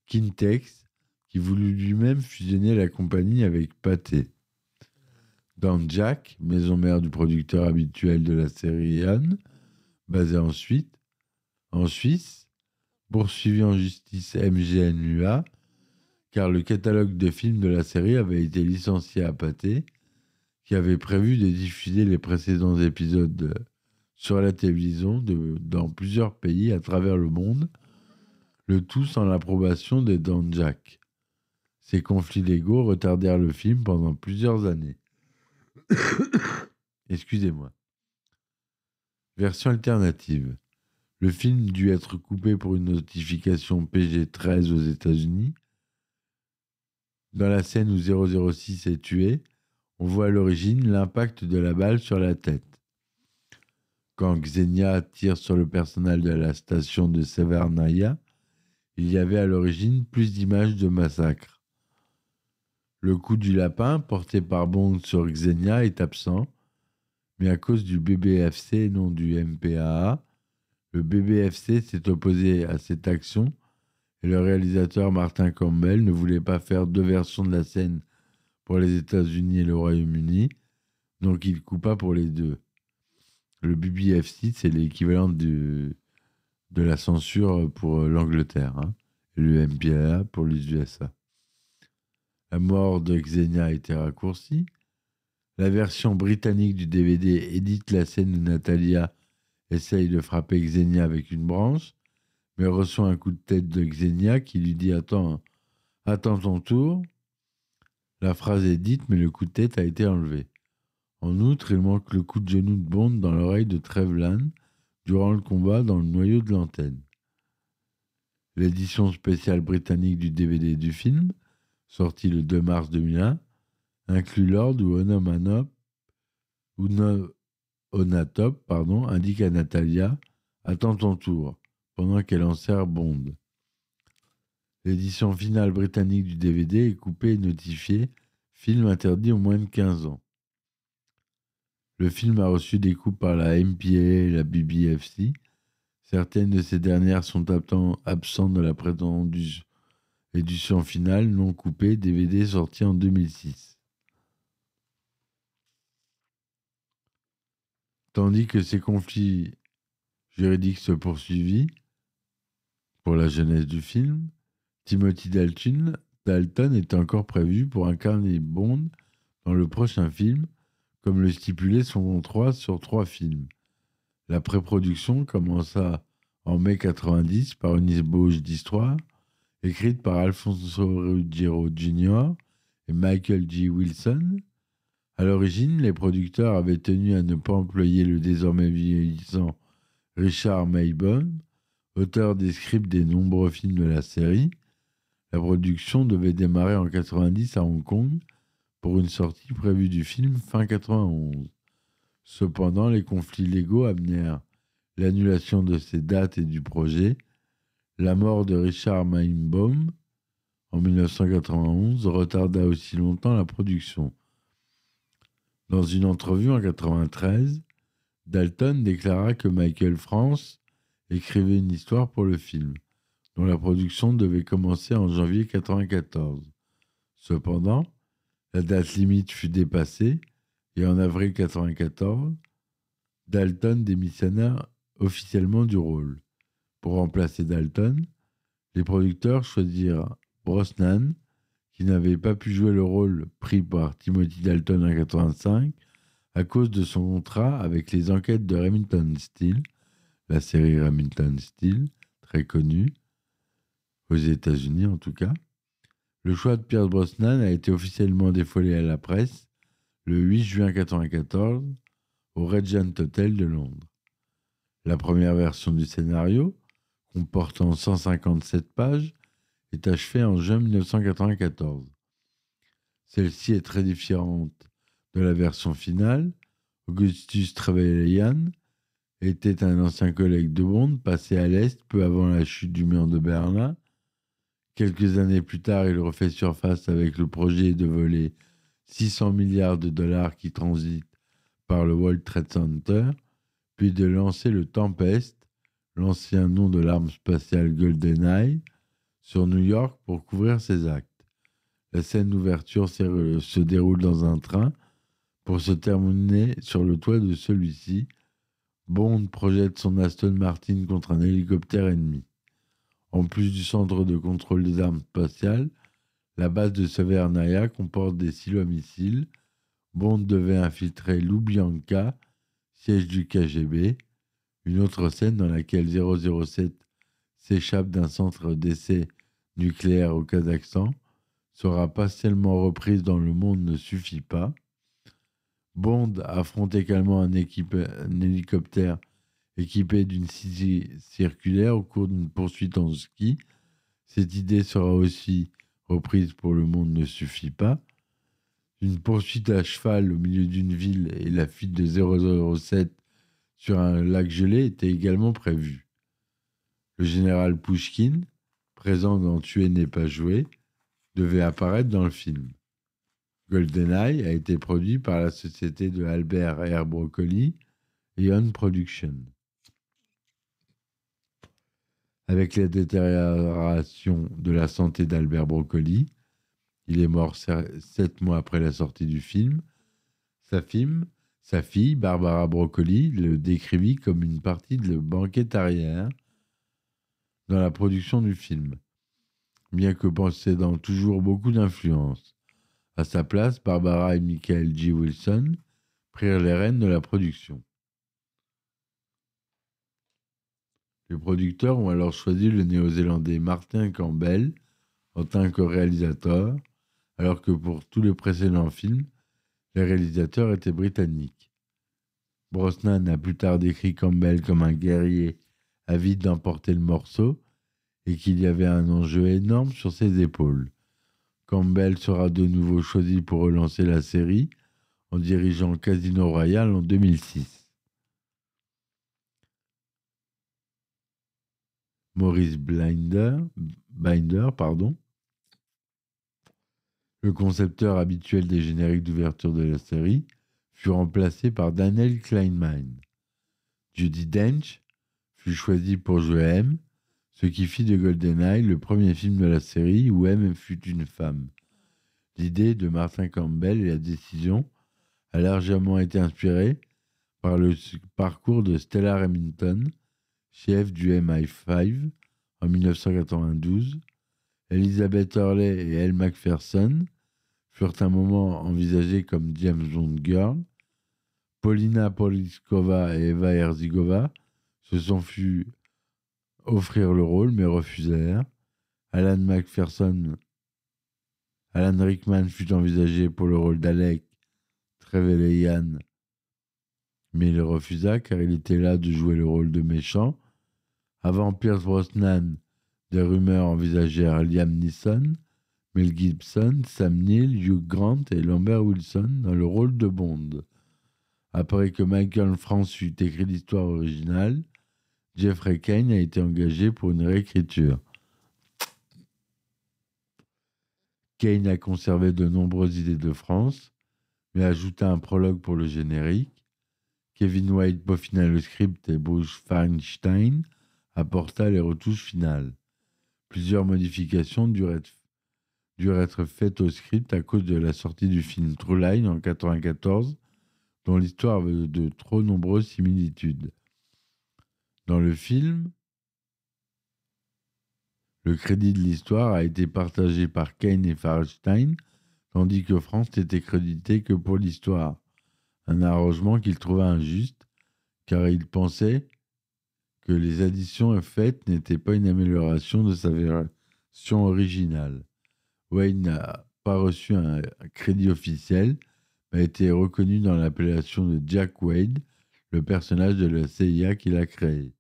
Kintex, qui voulut lui-même fusionner la compagnie avec Pathé. Dans Jack, maison mère du producteur habituel de la série Anne, basé ensuite en Suisse, poursuivi en justice MGNUA, car le catalogue de films de la série avait été licencié à Pathé, qui avait prévu de diffuser les précédents épisodes sur la télévision dans plusieurs pays à travers le monde, le tout sans l'approbation de Dan Jack. Ces conflits légaux retardèrent le film pendant plusieurs années. Excusez-moi. Version alternative. Le film dut être coupé pour une notification PG-13 aux États-Unis. Dans la scène où 006 est tué, on voit à l'origine l'impact de la balle sur la tête. Quand Xenia tire sur le personnel de la station de Severnaya, il y avait à l'origine plus d'images de massacre. Le coup du lapin, porté par Bond sur Xenia, est absent, mais à cause du BBFC et non du MPAA, le BBFC s'est opposé à cette action et le réalisateur Martin Campbell ne voulait pas faire deux versions de la scène pour les États-Unis et le Royaume-Uni, donc il coupa pour les deux. Le BBFC, c'est l'équivalent de la censure pour l'Angleterre, hein, le MPAA pour les USA. La mort de Xenia a été raccourcie. La version britannique du DVD édite la scène où Natalia essaye de frapper Xenia avec une branche, mais reçoit un coup de tête de Xenia qui lui dit Attends, attends ton tour. La phrase est dite, mais le coup de tête a été enlevé. En outre, il manque le coup de genou de Bond dans l'oreille de Trevlan durant le combat dans le noyau de l'antenne. L'édition spéciale britannique du DVD du film sorti le 2 mars 2001, inclut Lord ou Onomanop, Onatop, pardon, indique à Natalia Attends ton tour, pendant qu'elle en sert Bond. L'édition finale britannique du DVD est coupée et notifiée film interdit aux moins de 15 ans. Le film a reçu des coupes par la MPA et la BBFC. Certaines de ces dernières sont absentes de la prétendue Édition finale non coupée, DVD sorti en 2006. Tandis que ces conflits juridiques se poursuivirent pour la jeunesse du film, Timothy Dalton est encore prévu pour incarner Bond dans le prochain film, comme le stipulait son contrat sur trois films. La pré-production commença en mai 90 par une ébauche d'histoire écrite par Alfonso Ruggiero Jr. et Michael G. Wilson. À l'origine, les producteurs avaient tenu à ne pas employer le désormais vieillissant Richard Maybaum, auteur des scripts des nombreux films de la série. La production devait démarrer en 90 à Hong Kong pour une sortie prévue du film fin 91. Cependant, les conflits légaux amenèrent l'annulation de ces dates et du projet, la mort de Richard Meinbaum en 1991 retarda aussi longtemps la production. Dans une entrevue en 1993, Dalton déclara que Michael France écrivait une histoire pour le film, dont la production devait commencer en janvier 1994. Cependant, la date limite fut dépassée et en avril 1994, Dalton démissionna officiellement du rôle. Pour remplacer Dalton, les producteurs choisirent Brosnan, qui n'avait pas pu jouer le rôle pris par Timothy Dalton en 1985 à cause de son contrat avec les enquêtes de Remington Steele, la série Remington Steele, très connu, aux États-Unis en tout cas. Le choix de Pierce Brosnan a été officiellement défolé à la presse le 8 juin 1994 au Regent Hotel de Londres. La première version du scénario, comportant 157 pages, est achevée en juin 1994. Celle-ci est très différente de la version finale. Augustus Trevelyan était un ancien collègue de Bond passé à l'Est peu avant la chute du mur de Berlin. Quelques années plus tard, il refait surface avec le projet de voler 600 milliards de dollars qui transitent par le World Trade Center, puis de lancer le Tempest, l'ancien nom de l'arme spatiale GoldenEye, sur New York pour couvrir ses actes. La scène d'ouverture se déroule dans un train pour se terminer sur le toit de celui-ci. Bond projette son Aston Martin contre un hélicoptère ennemi. En plus du centre de contrôle des armes spatiales, la base de Severnaya comporte des silos à missiles. Bond devait infiltrer Lubyanka, siège du KGB. Une autre scène dans laquelle 007 s'échappe d'un centre d'essai nucléaire au Kazakhstan sera partiellement reprise dans Le Monde ne suffit pas. Bond affronte également un, hélicoptère équipé d'une scie circulaire au cours d'une poursuite en ski. Cette idée sera aussi reprise pour Le Monde ne suffit pas. Une poursuite à cheval au milieu d'une ville et la fuite de 007 sur un lac gelé étaient également prévues. Le général Pushkin, présent dans Tuer n'est pas joué, devait apparaître dans le film. GoldenEye a été produit par la société de Albert R. Broccoli et On Production. Avec la détérioration de la santé d'Albert Broccoli, il est mort sept mois après la sortie du film. Sa, sa fille, Barbara Broccoli, le décrivit comme une partie de banquette dans la production du film bien que possédant toujours beaucoup d'influence. À sa place, Barbara et Michael G. Wilson prirent les rênes de la production. Les producteurs ont alors choisi le néo-zélandais Martin Campbell en tant que réalisateur, alors que pour tous les précédents films, les réalisateurs étaient britanniques. Brosnan a plus tard décrit Campbell comme un guerrier avide d'emporter le morceau et qu'il y avait un enjeu énorme sur ses épaules. Campbell sera de nouveau choisi pour relancer la série en dirigeant Casino Royale en 2006. Maurice Blinder, Binder, le concepteur habituel des génériques d'ouverture de la série, fut remplacé par Daniel Kleinman. Judy Dench fut choisi pour jouer M ce qui fit de GoldenEye le premier film de la série où M fut une femme. L'idée de Martin Campbell et la décision a largement été inspirée par le parcours de Stella Remington, chef du MI5 en 1992. Elizabeth Hurley et Elle Macpherson furent un moment envisagés comme James Bond Girl. Paulina Poliskova et Eva Herzigova se sont fus offrir le rôle, mais refusèrent. Alan Macpherson, Alan Rickman fut envisagé pour le rôle d'Alec Trevelyan, mais il refusa car il était là de jouer le rôle de méchant. Avant Pierce Brosnan, des rumeurs envisagèrent Liam Neeson, Mel Gibson, Sam Neill, Hugh Grant et Lambert Wilson dans le rôle de Bond. Après que Michael France eut écrit l'histoire originale, Jeffrey Kane a été engagé pour une réécriture. Kane a conservé de nombreuses idées de France, mais a ajouté un prologue pour le générique. Kevin White peaufina le script et Bruce Feinstein apporta les retouches finales. Plusieurs modifications durent être, faites au script à cause de la sortie du film True Line en 1994, dont l'histoire avait de trop nombreuses similitudes. Dans le film, le crédit de l'histoire a été partagé par Kane et Farstein, tandis que France n'était crédité que pour l'histoire. Un arrangement qu'il trouva injuste, car il pensait que les additions faites n'étaient pas une amélioration de sa version originale. Wayne n'a pas reçu un crédit officiel, mais a été reconnu dans l'appellation de Jack Wade, le personnage de la CIA qu'il a créé.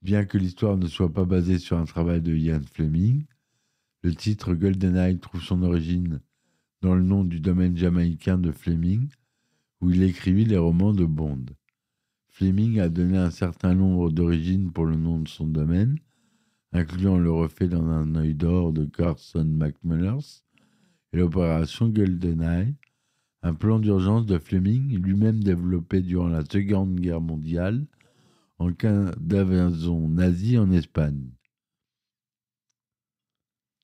Bien que l'histoire ne soit pas basée sur un travail de Ian Fleming, le titre GoldenEye trouve son origine dans le nom du domaine jamaïcain de Fleming, où il écrivit les romans de Bond. Fleming a donné un certain nombre d'origines pour le nom de son domaine, incluant le refait dans un œil d'or de Carson McMullers et l'opération GoldenEye, un plan d'urgence de Fleming, lui-même développé durant la Seconde Guerre mondiale en cas d'invasion nazie en Espagne.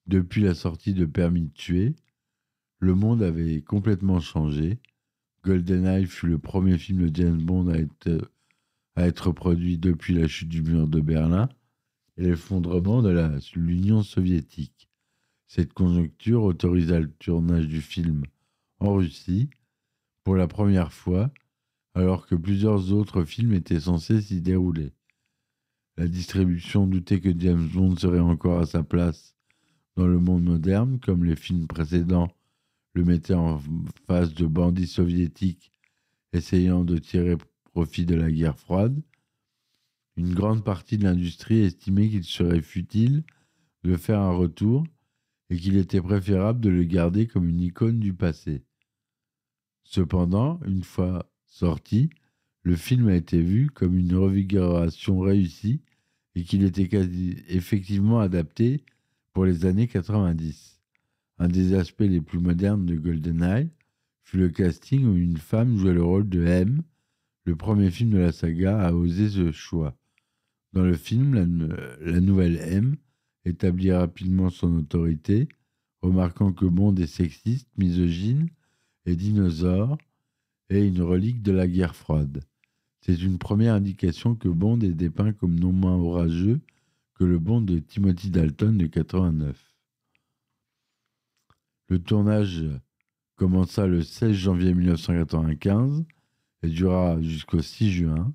Depuis la sortie de Permis de tuer, le monde avait complètement changé. GoldenEye fut le premier film de James Bond à être, à être produit depuis la chute du mur de Berlin et l'effondrement de l'Union soviétique. Cette conjoncture autorisa le tournage du film en Russie pour la première fois, alors que plusieurs autres films étaient censés s'y dérouler. La distribution doutait que James Bond serait encore à sa place dans le monde moderne, comme les films précédents le mettaient en face de bandits soviétiques essayant de tirer profit de la guerre froide. Une grande partie de l'industrie estimait qu'il serait futile de faire un retour et qu'il était préférable de le garder comme une icône du passé. Cependant, une fois sorti, le film a été vu comme une revigoration réussie et qu'il était effectivement adapté pour les années 90. Un des aspects les plus modernes de GoldenEye fut le casting où une femme jouait le rôle de M, le premier film de la saga à oser ce choix. Dans le film, la, nouvelle M établit rapidement son autorité, remarquant que Bond est sexiste, misogyne et dinosaure, et une relique de la guerre froide. C'est une première indication que Bond est dépeint comme non moins orageux que le Bond de Timothy Dalton de 89. Le tournage commença le 16 janvier 1995 et dura jusqu'au 6 juin.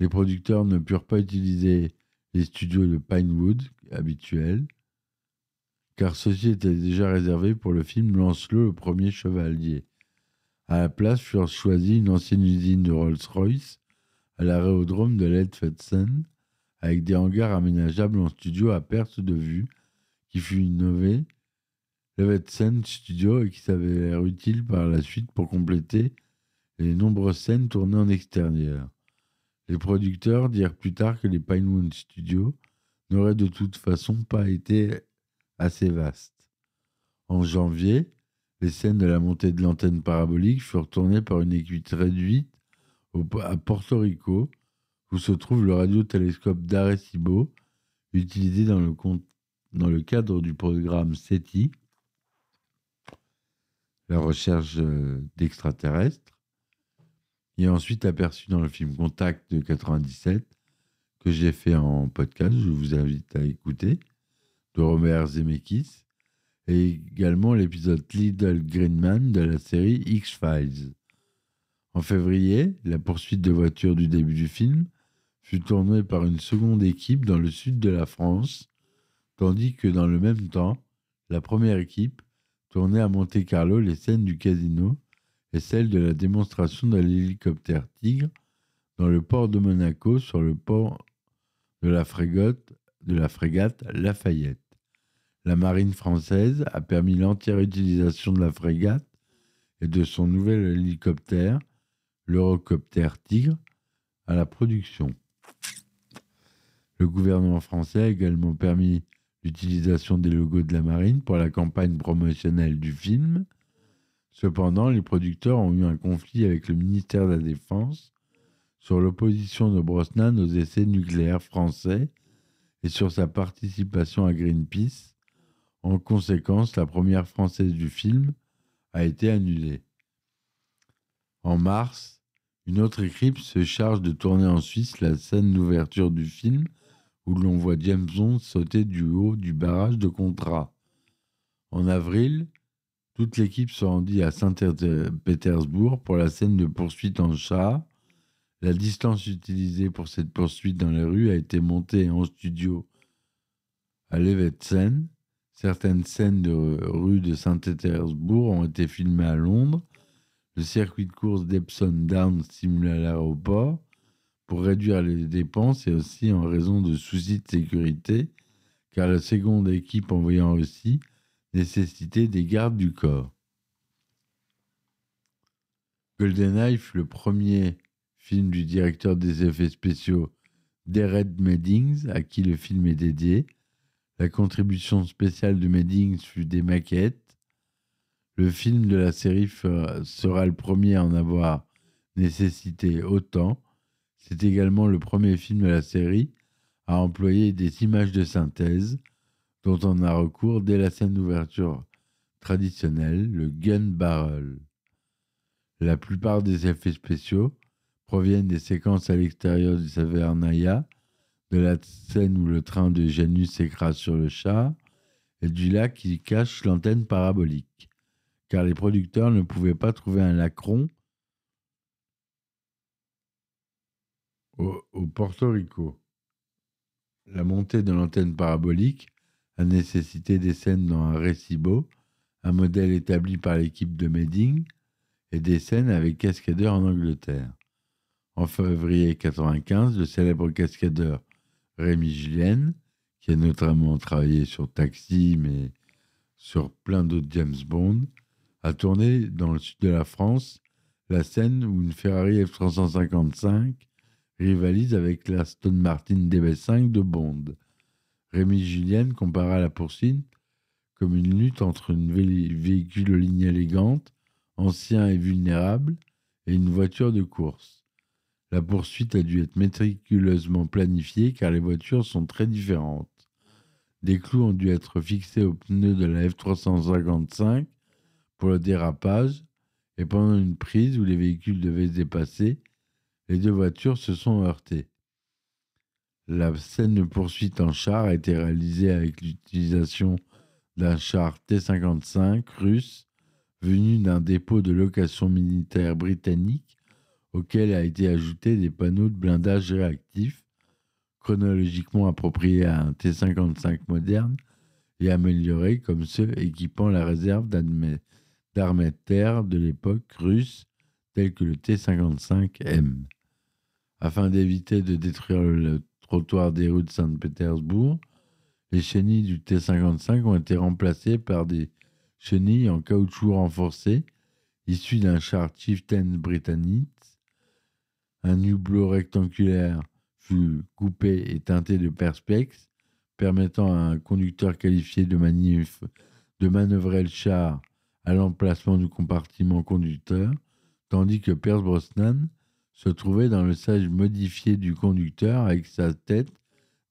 Les producteurs ne purent pas utiliser les studios de Pinewood habituels, car ceux-ci étaient déjà réservés pour le film Lancelot le premier chevalier. À la place furent choisis une ancienne usine de Rolls-Royce à l'aérodrome de Leadfetsen, avec des hangars aménageables en studio à perte de vue, qui fut innové Levetsen Studio et qui s'avère utile par la suite pour compléter les nombreuses scènes tournées en extérieur. Les producteurs dirent plus tard que les Pinewood Studios n'auraient de toute façon pas été assez vastes. En janvier, les scènes de la montée de l'antenne parabolique furent tournées par une équipe réduite à Porto Rico, où se trouve le radiotélescope d'Arecibo, utilisé dans le, dans le cadre du programme SETI, la recherche euh, d'extraterrestres et ensuite aperçu dans le film Contact de 97, que j'ai fait en podcast, je vous invite à écouter, de Robert Zemeckis, et également l'épisode Little Green Man de la série X-Files. En février, la poursuite de voiture du début du film fut tournée par une seconde équipe dans le sud de la France, tandis que dans le même temps, la première équipe tournait à Monte-Carlo les scènes du casino et celle de la démonstration de l'hélicoptère Tigre dans le port de Monaco sur le port de la frégate, la frégate Lafayette. La marine française a permis l'entière utilisation de la frégate et de son nouvel hélicoptère, l'Eurocoptère Tigre, à la production. Le gouvernement français a également permis l'utilisation des logos de la marine pour la campagne promotionnelle du film Cependant, les producteurs ont eu un conflit avec le ministère de la Défense sur l'opposition de Brosnan aux essais nucléaires français et sur sa participation à Greenpeace. En conséquence, la première française du film a été annulée. En mars, une autre équipe se charge de tourner en Suisse la scène d'ouverture du film où l'on voit James Bond sauter du haut du barrage de Contrat. En avril, toute l'équipe se rendit à Saint-Pétersbourg pour la scène de poursuite en char La distance utilisée pour cette poursuite dans les rues a été montée en studio à Levetsen. Certaines scènes de rue de Saint-Pétersbourg ont été filmées à Londres. Le circuit de course d'Epsom Downs simule à l'aéroport pour réduire les dépenses et aussi en raison de soucis de sécurité, car la seconde équipe envoyée en Russie nécessitait des gardes du corps. GoldenEye fut le premier film du directeur des effets spéciaux Derek Meddings, à qui le film est dédié. La contribution spéciale de Meddings fut des maquettes. Le film de la série sera le premier à en avoir nécessité autant. C'est également le premier film de la série à employer des images de synthèse dont on a recours dès la scène d'ouverture traditionnelle, le gun barrel. La plupart des effets spéciaux proviennent des séquences à l'extérieur du Savernaya, de la scène où le train de Janus s'écrase sur le char et du lac qui cache l'antenne parabolique, car les producteurs ne pouvaient pas trouver un lacron au Porto Rico. La montée de l'antenne parabolique a nécessité des scènes dans un récibo, un modèle établi par l'équipe de Medding, et des scènes avec cascadeurs en Angleterre. En février 1995, le célèbre cascadeur Rémi Julien, qui a notamment travaillé sur Taxi, mais sur plein d'autres James Bond, a tourné dans le sud de la France la scène où une Ferrari F355 rivalise avec la Stone Martin DB5 de Bond. Rémi Julien compara la poursuite comme une lutte entre un véhicule aux lignes élégantes, ancien et vulnérable, et une voiture de course. La poursuite a dû être méticuleusement planifiée car les voitures sont très différentes. Des clous ont dû être fixés aux pneus de la F355 pour le dérapage et pendant une prise où les véhicules devaient se dépasser, les deux voitures se sont heurtées. La scène de poursuite en char a été réalisée avec l'utilisation d'un char T-55 russe venu d'un dépôt de location militaire britannique auquel a été ajouté des panneaux de blindage réactifs chronologiquement appropriés à un T-55 moderne et améliorés comme ceux équipant la réserve d'armées de terre de l'époque russe tels que le T-55M. Afin d'éviter de détruire le trottoir des rues de Saint-Pétersbourg, les chenilles du T-55 ont été remplacées par des chenilles en caoutchouc renforcé issues d'un char Chieftain britannique. Un hublot rectangulaire fut coupé et teinté de perspex, permettant à un conducteur qualifié de manif de manœuvrer le char à l'emplacement du compartiment conducteur, tandis que Pierce Brosnan se trouvait dans le sage modifié du conducteur avec sa tête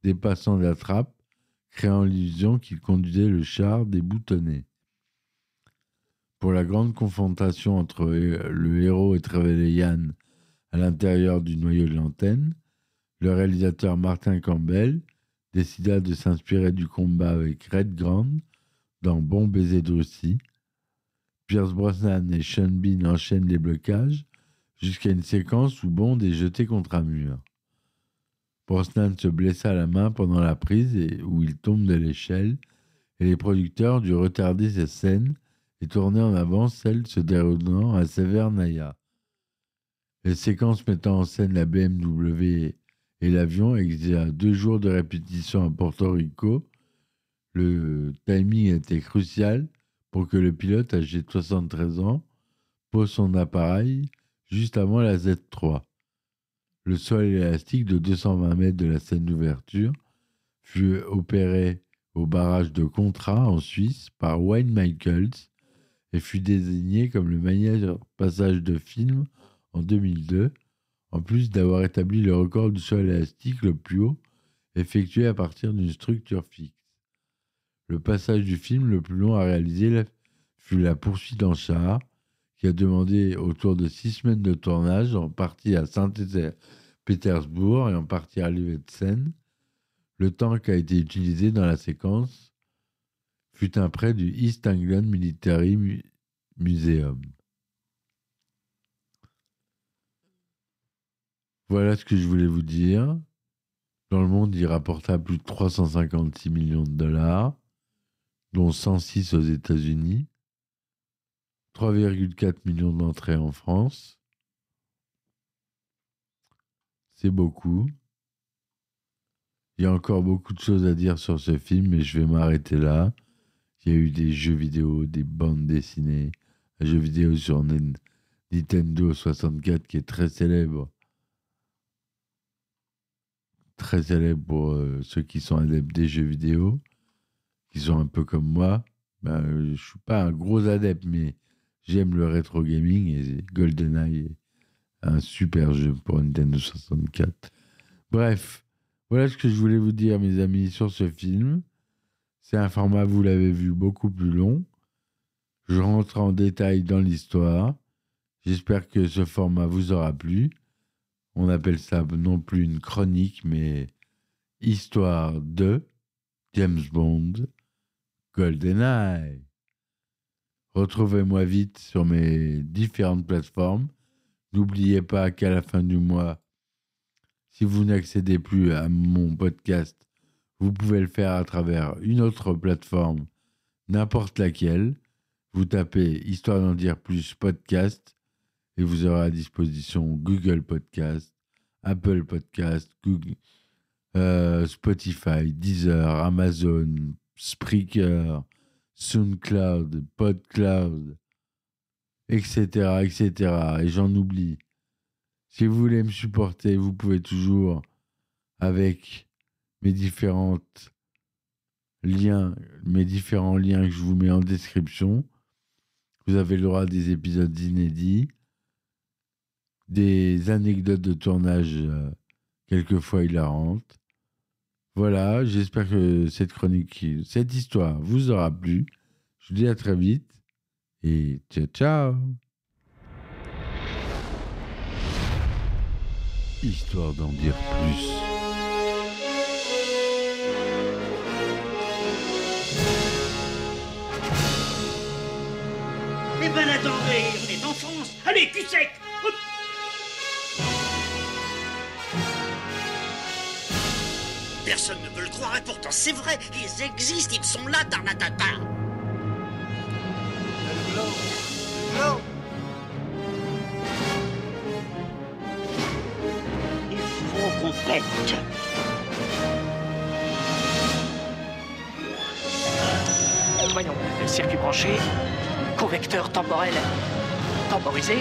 dépassant la trappe, créant l'illusion qu'il conduisait le char déboutonné. Pour la grande confrontation entre le héros et Trevelyan à l'intérieur du noyau de l'antenne, le réalisateur Martin Campbell décida de s'inspirer du combat avec Red Grant dans Bon baiser de Russie. Pierce Brosnan et Sean Bean enchaînent les blocages jusqu'à une séquence où Bond est jeté contre un mur. Brosnan se blessa la main pendant la prise et où il tombe de l'échelle et les producteurs durent retarder cette scène et tourner en avant celle se déroulant à Severnaya. Les séquences mettant en scène la BMW et l'avion exigeaient deux jours de répétition à Porto Rico. Le timing était crucial pour que le pilote, âgé de 73 ans, pose son appareil juste avant la Z3. Le sol élastique de 220 mètres de la scène d'ouverture fut opéré au barrage de Contra en Suisse par Wayne Michaels et fut désigné comme le meilleur passage de film en 2002, en plus d'avoir établi le record du sol élastique le plus haut effectué à partir d'une structure fixe. Le passage du film le plus long à réaliser fut la poursuite en qui a demandé autour de six semaines de tournage, en partie à Saint-Pétersbourg et en partie à Livetsen. Le temps qui a été utilisé dans la séquence fut un prêt du East Anglia Military Museum. Voilà ce que je voulais vous dire. Dans le monde, il rapporta plus de 356 millions de dollars, dont 106 aux États-Unis, 3,4 millions d'entrées en France. C'est beaucoup. Il y a encore beaucoup de choses à dire sur ce film, mais je vais m'arrêter là. Il y a eu des jeux vidéo, des bandes dessinées, un jeu vidéo sur Nintendo 64 qui est très célèbre. Très célèbre pour euh, ceux qui sont adeptes des jeux vidéo, qui sont un peu comme moi. Ben, je suis pas un gros adepte, mais j'aime le rétro gaming et GoldenEye est un super jeu pour Nintendo 64. Bref, voilà ce que je voulais vous dire, mes amis, sur ce film. C'est un format, vous l'avez vu, beaucoup plus long. Je rentre en détail dans l'histoire. J'espère que ce format vous aura plu. On appelle ça non plus une chronique, mais histoire de James Bond, GoldenEye. Retrouvez-moi vite sur mes différentes plateformes. N'oubliez pas qu'à la fin du mois, si vous n'accédez plus à mon podcast, vous pouvez le faire à travers une autre plateforme, n'importe laquelle. Vous tapez Histoire d'en dire plus podcast et vous aurez à disposition Google Podcast, Apple Podcast, Google, euh, Spotify, Deezer, Amazon, Spreaker, SoundCloud, PodCloud, etc., etc. Et j'en oublie. Si vous voulez me supporter, vous pouvez toujours, avec mes liens, mes différents liens que je vous mets en description, vous avez le droit des épisodes inédits, des anecdotes de tournage euh, quelquefois hilarantes. Voilà, j'espère que cette chronique, cette histoire vous aura plu. Je vous dis à très vite et ciao ciao histoire d'en dire plus. Eh ben attendez, on est en France Allez, cul sec Personne ne peut le croire et pourtant c'est vrai, ils existent, ils sont là, Tarnatata. Il faut qu'on Voyons, circuit branché, convecteur temporel temporisé,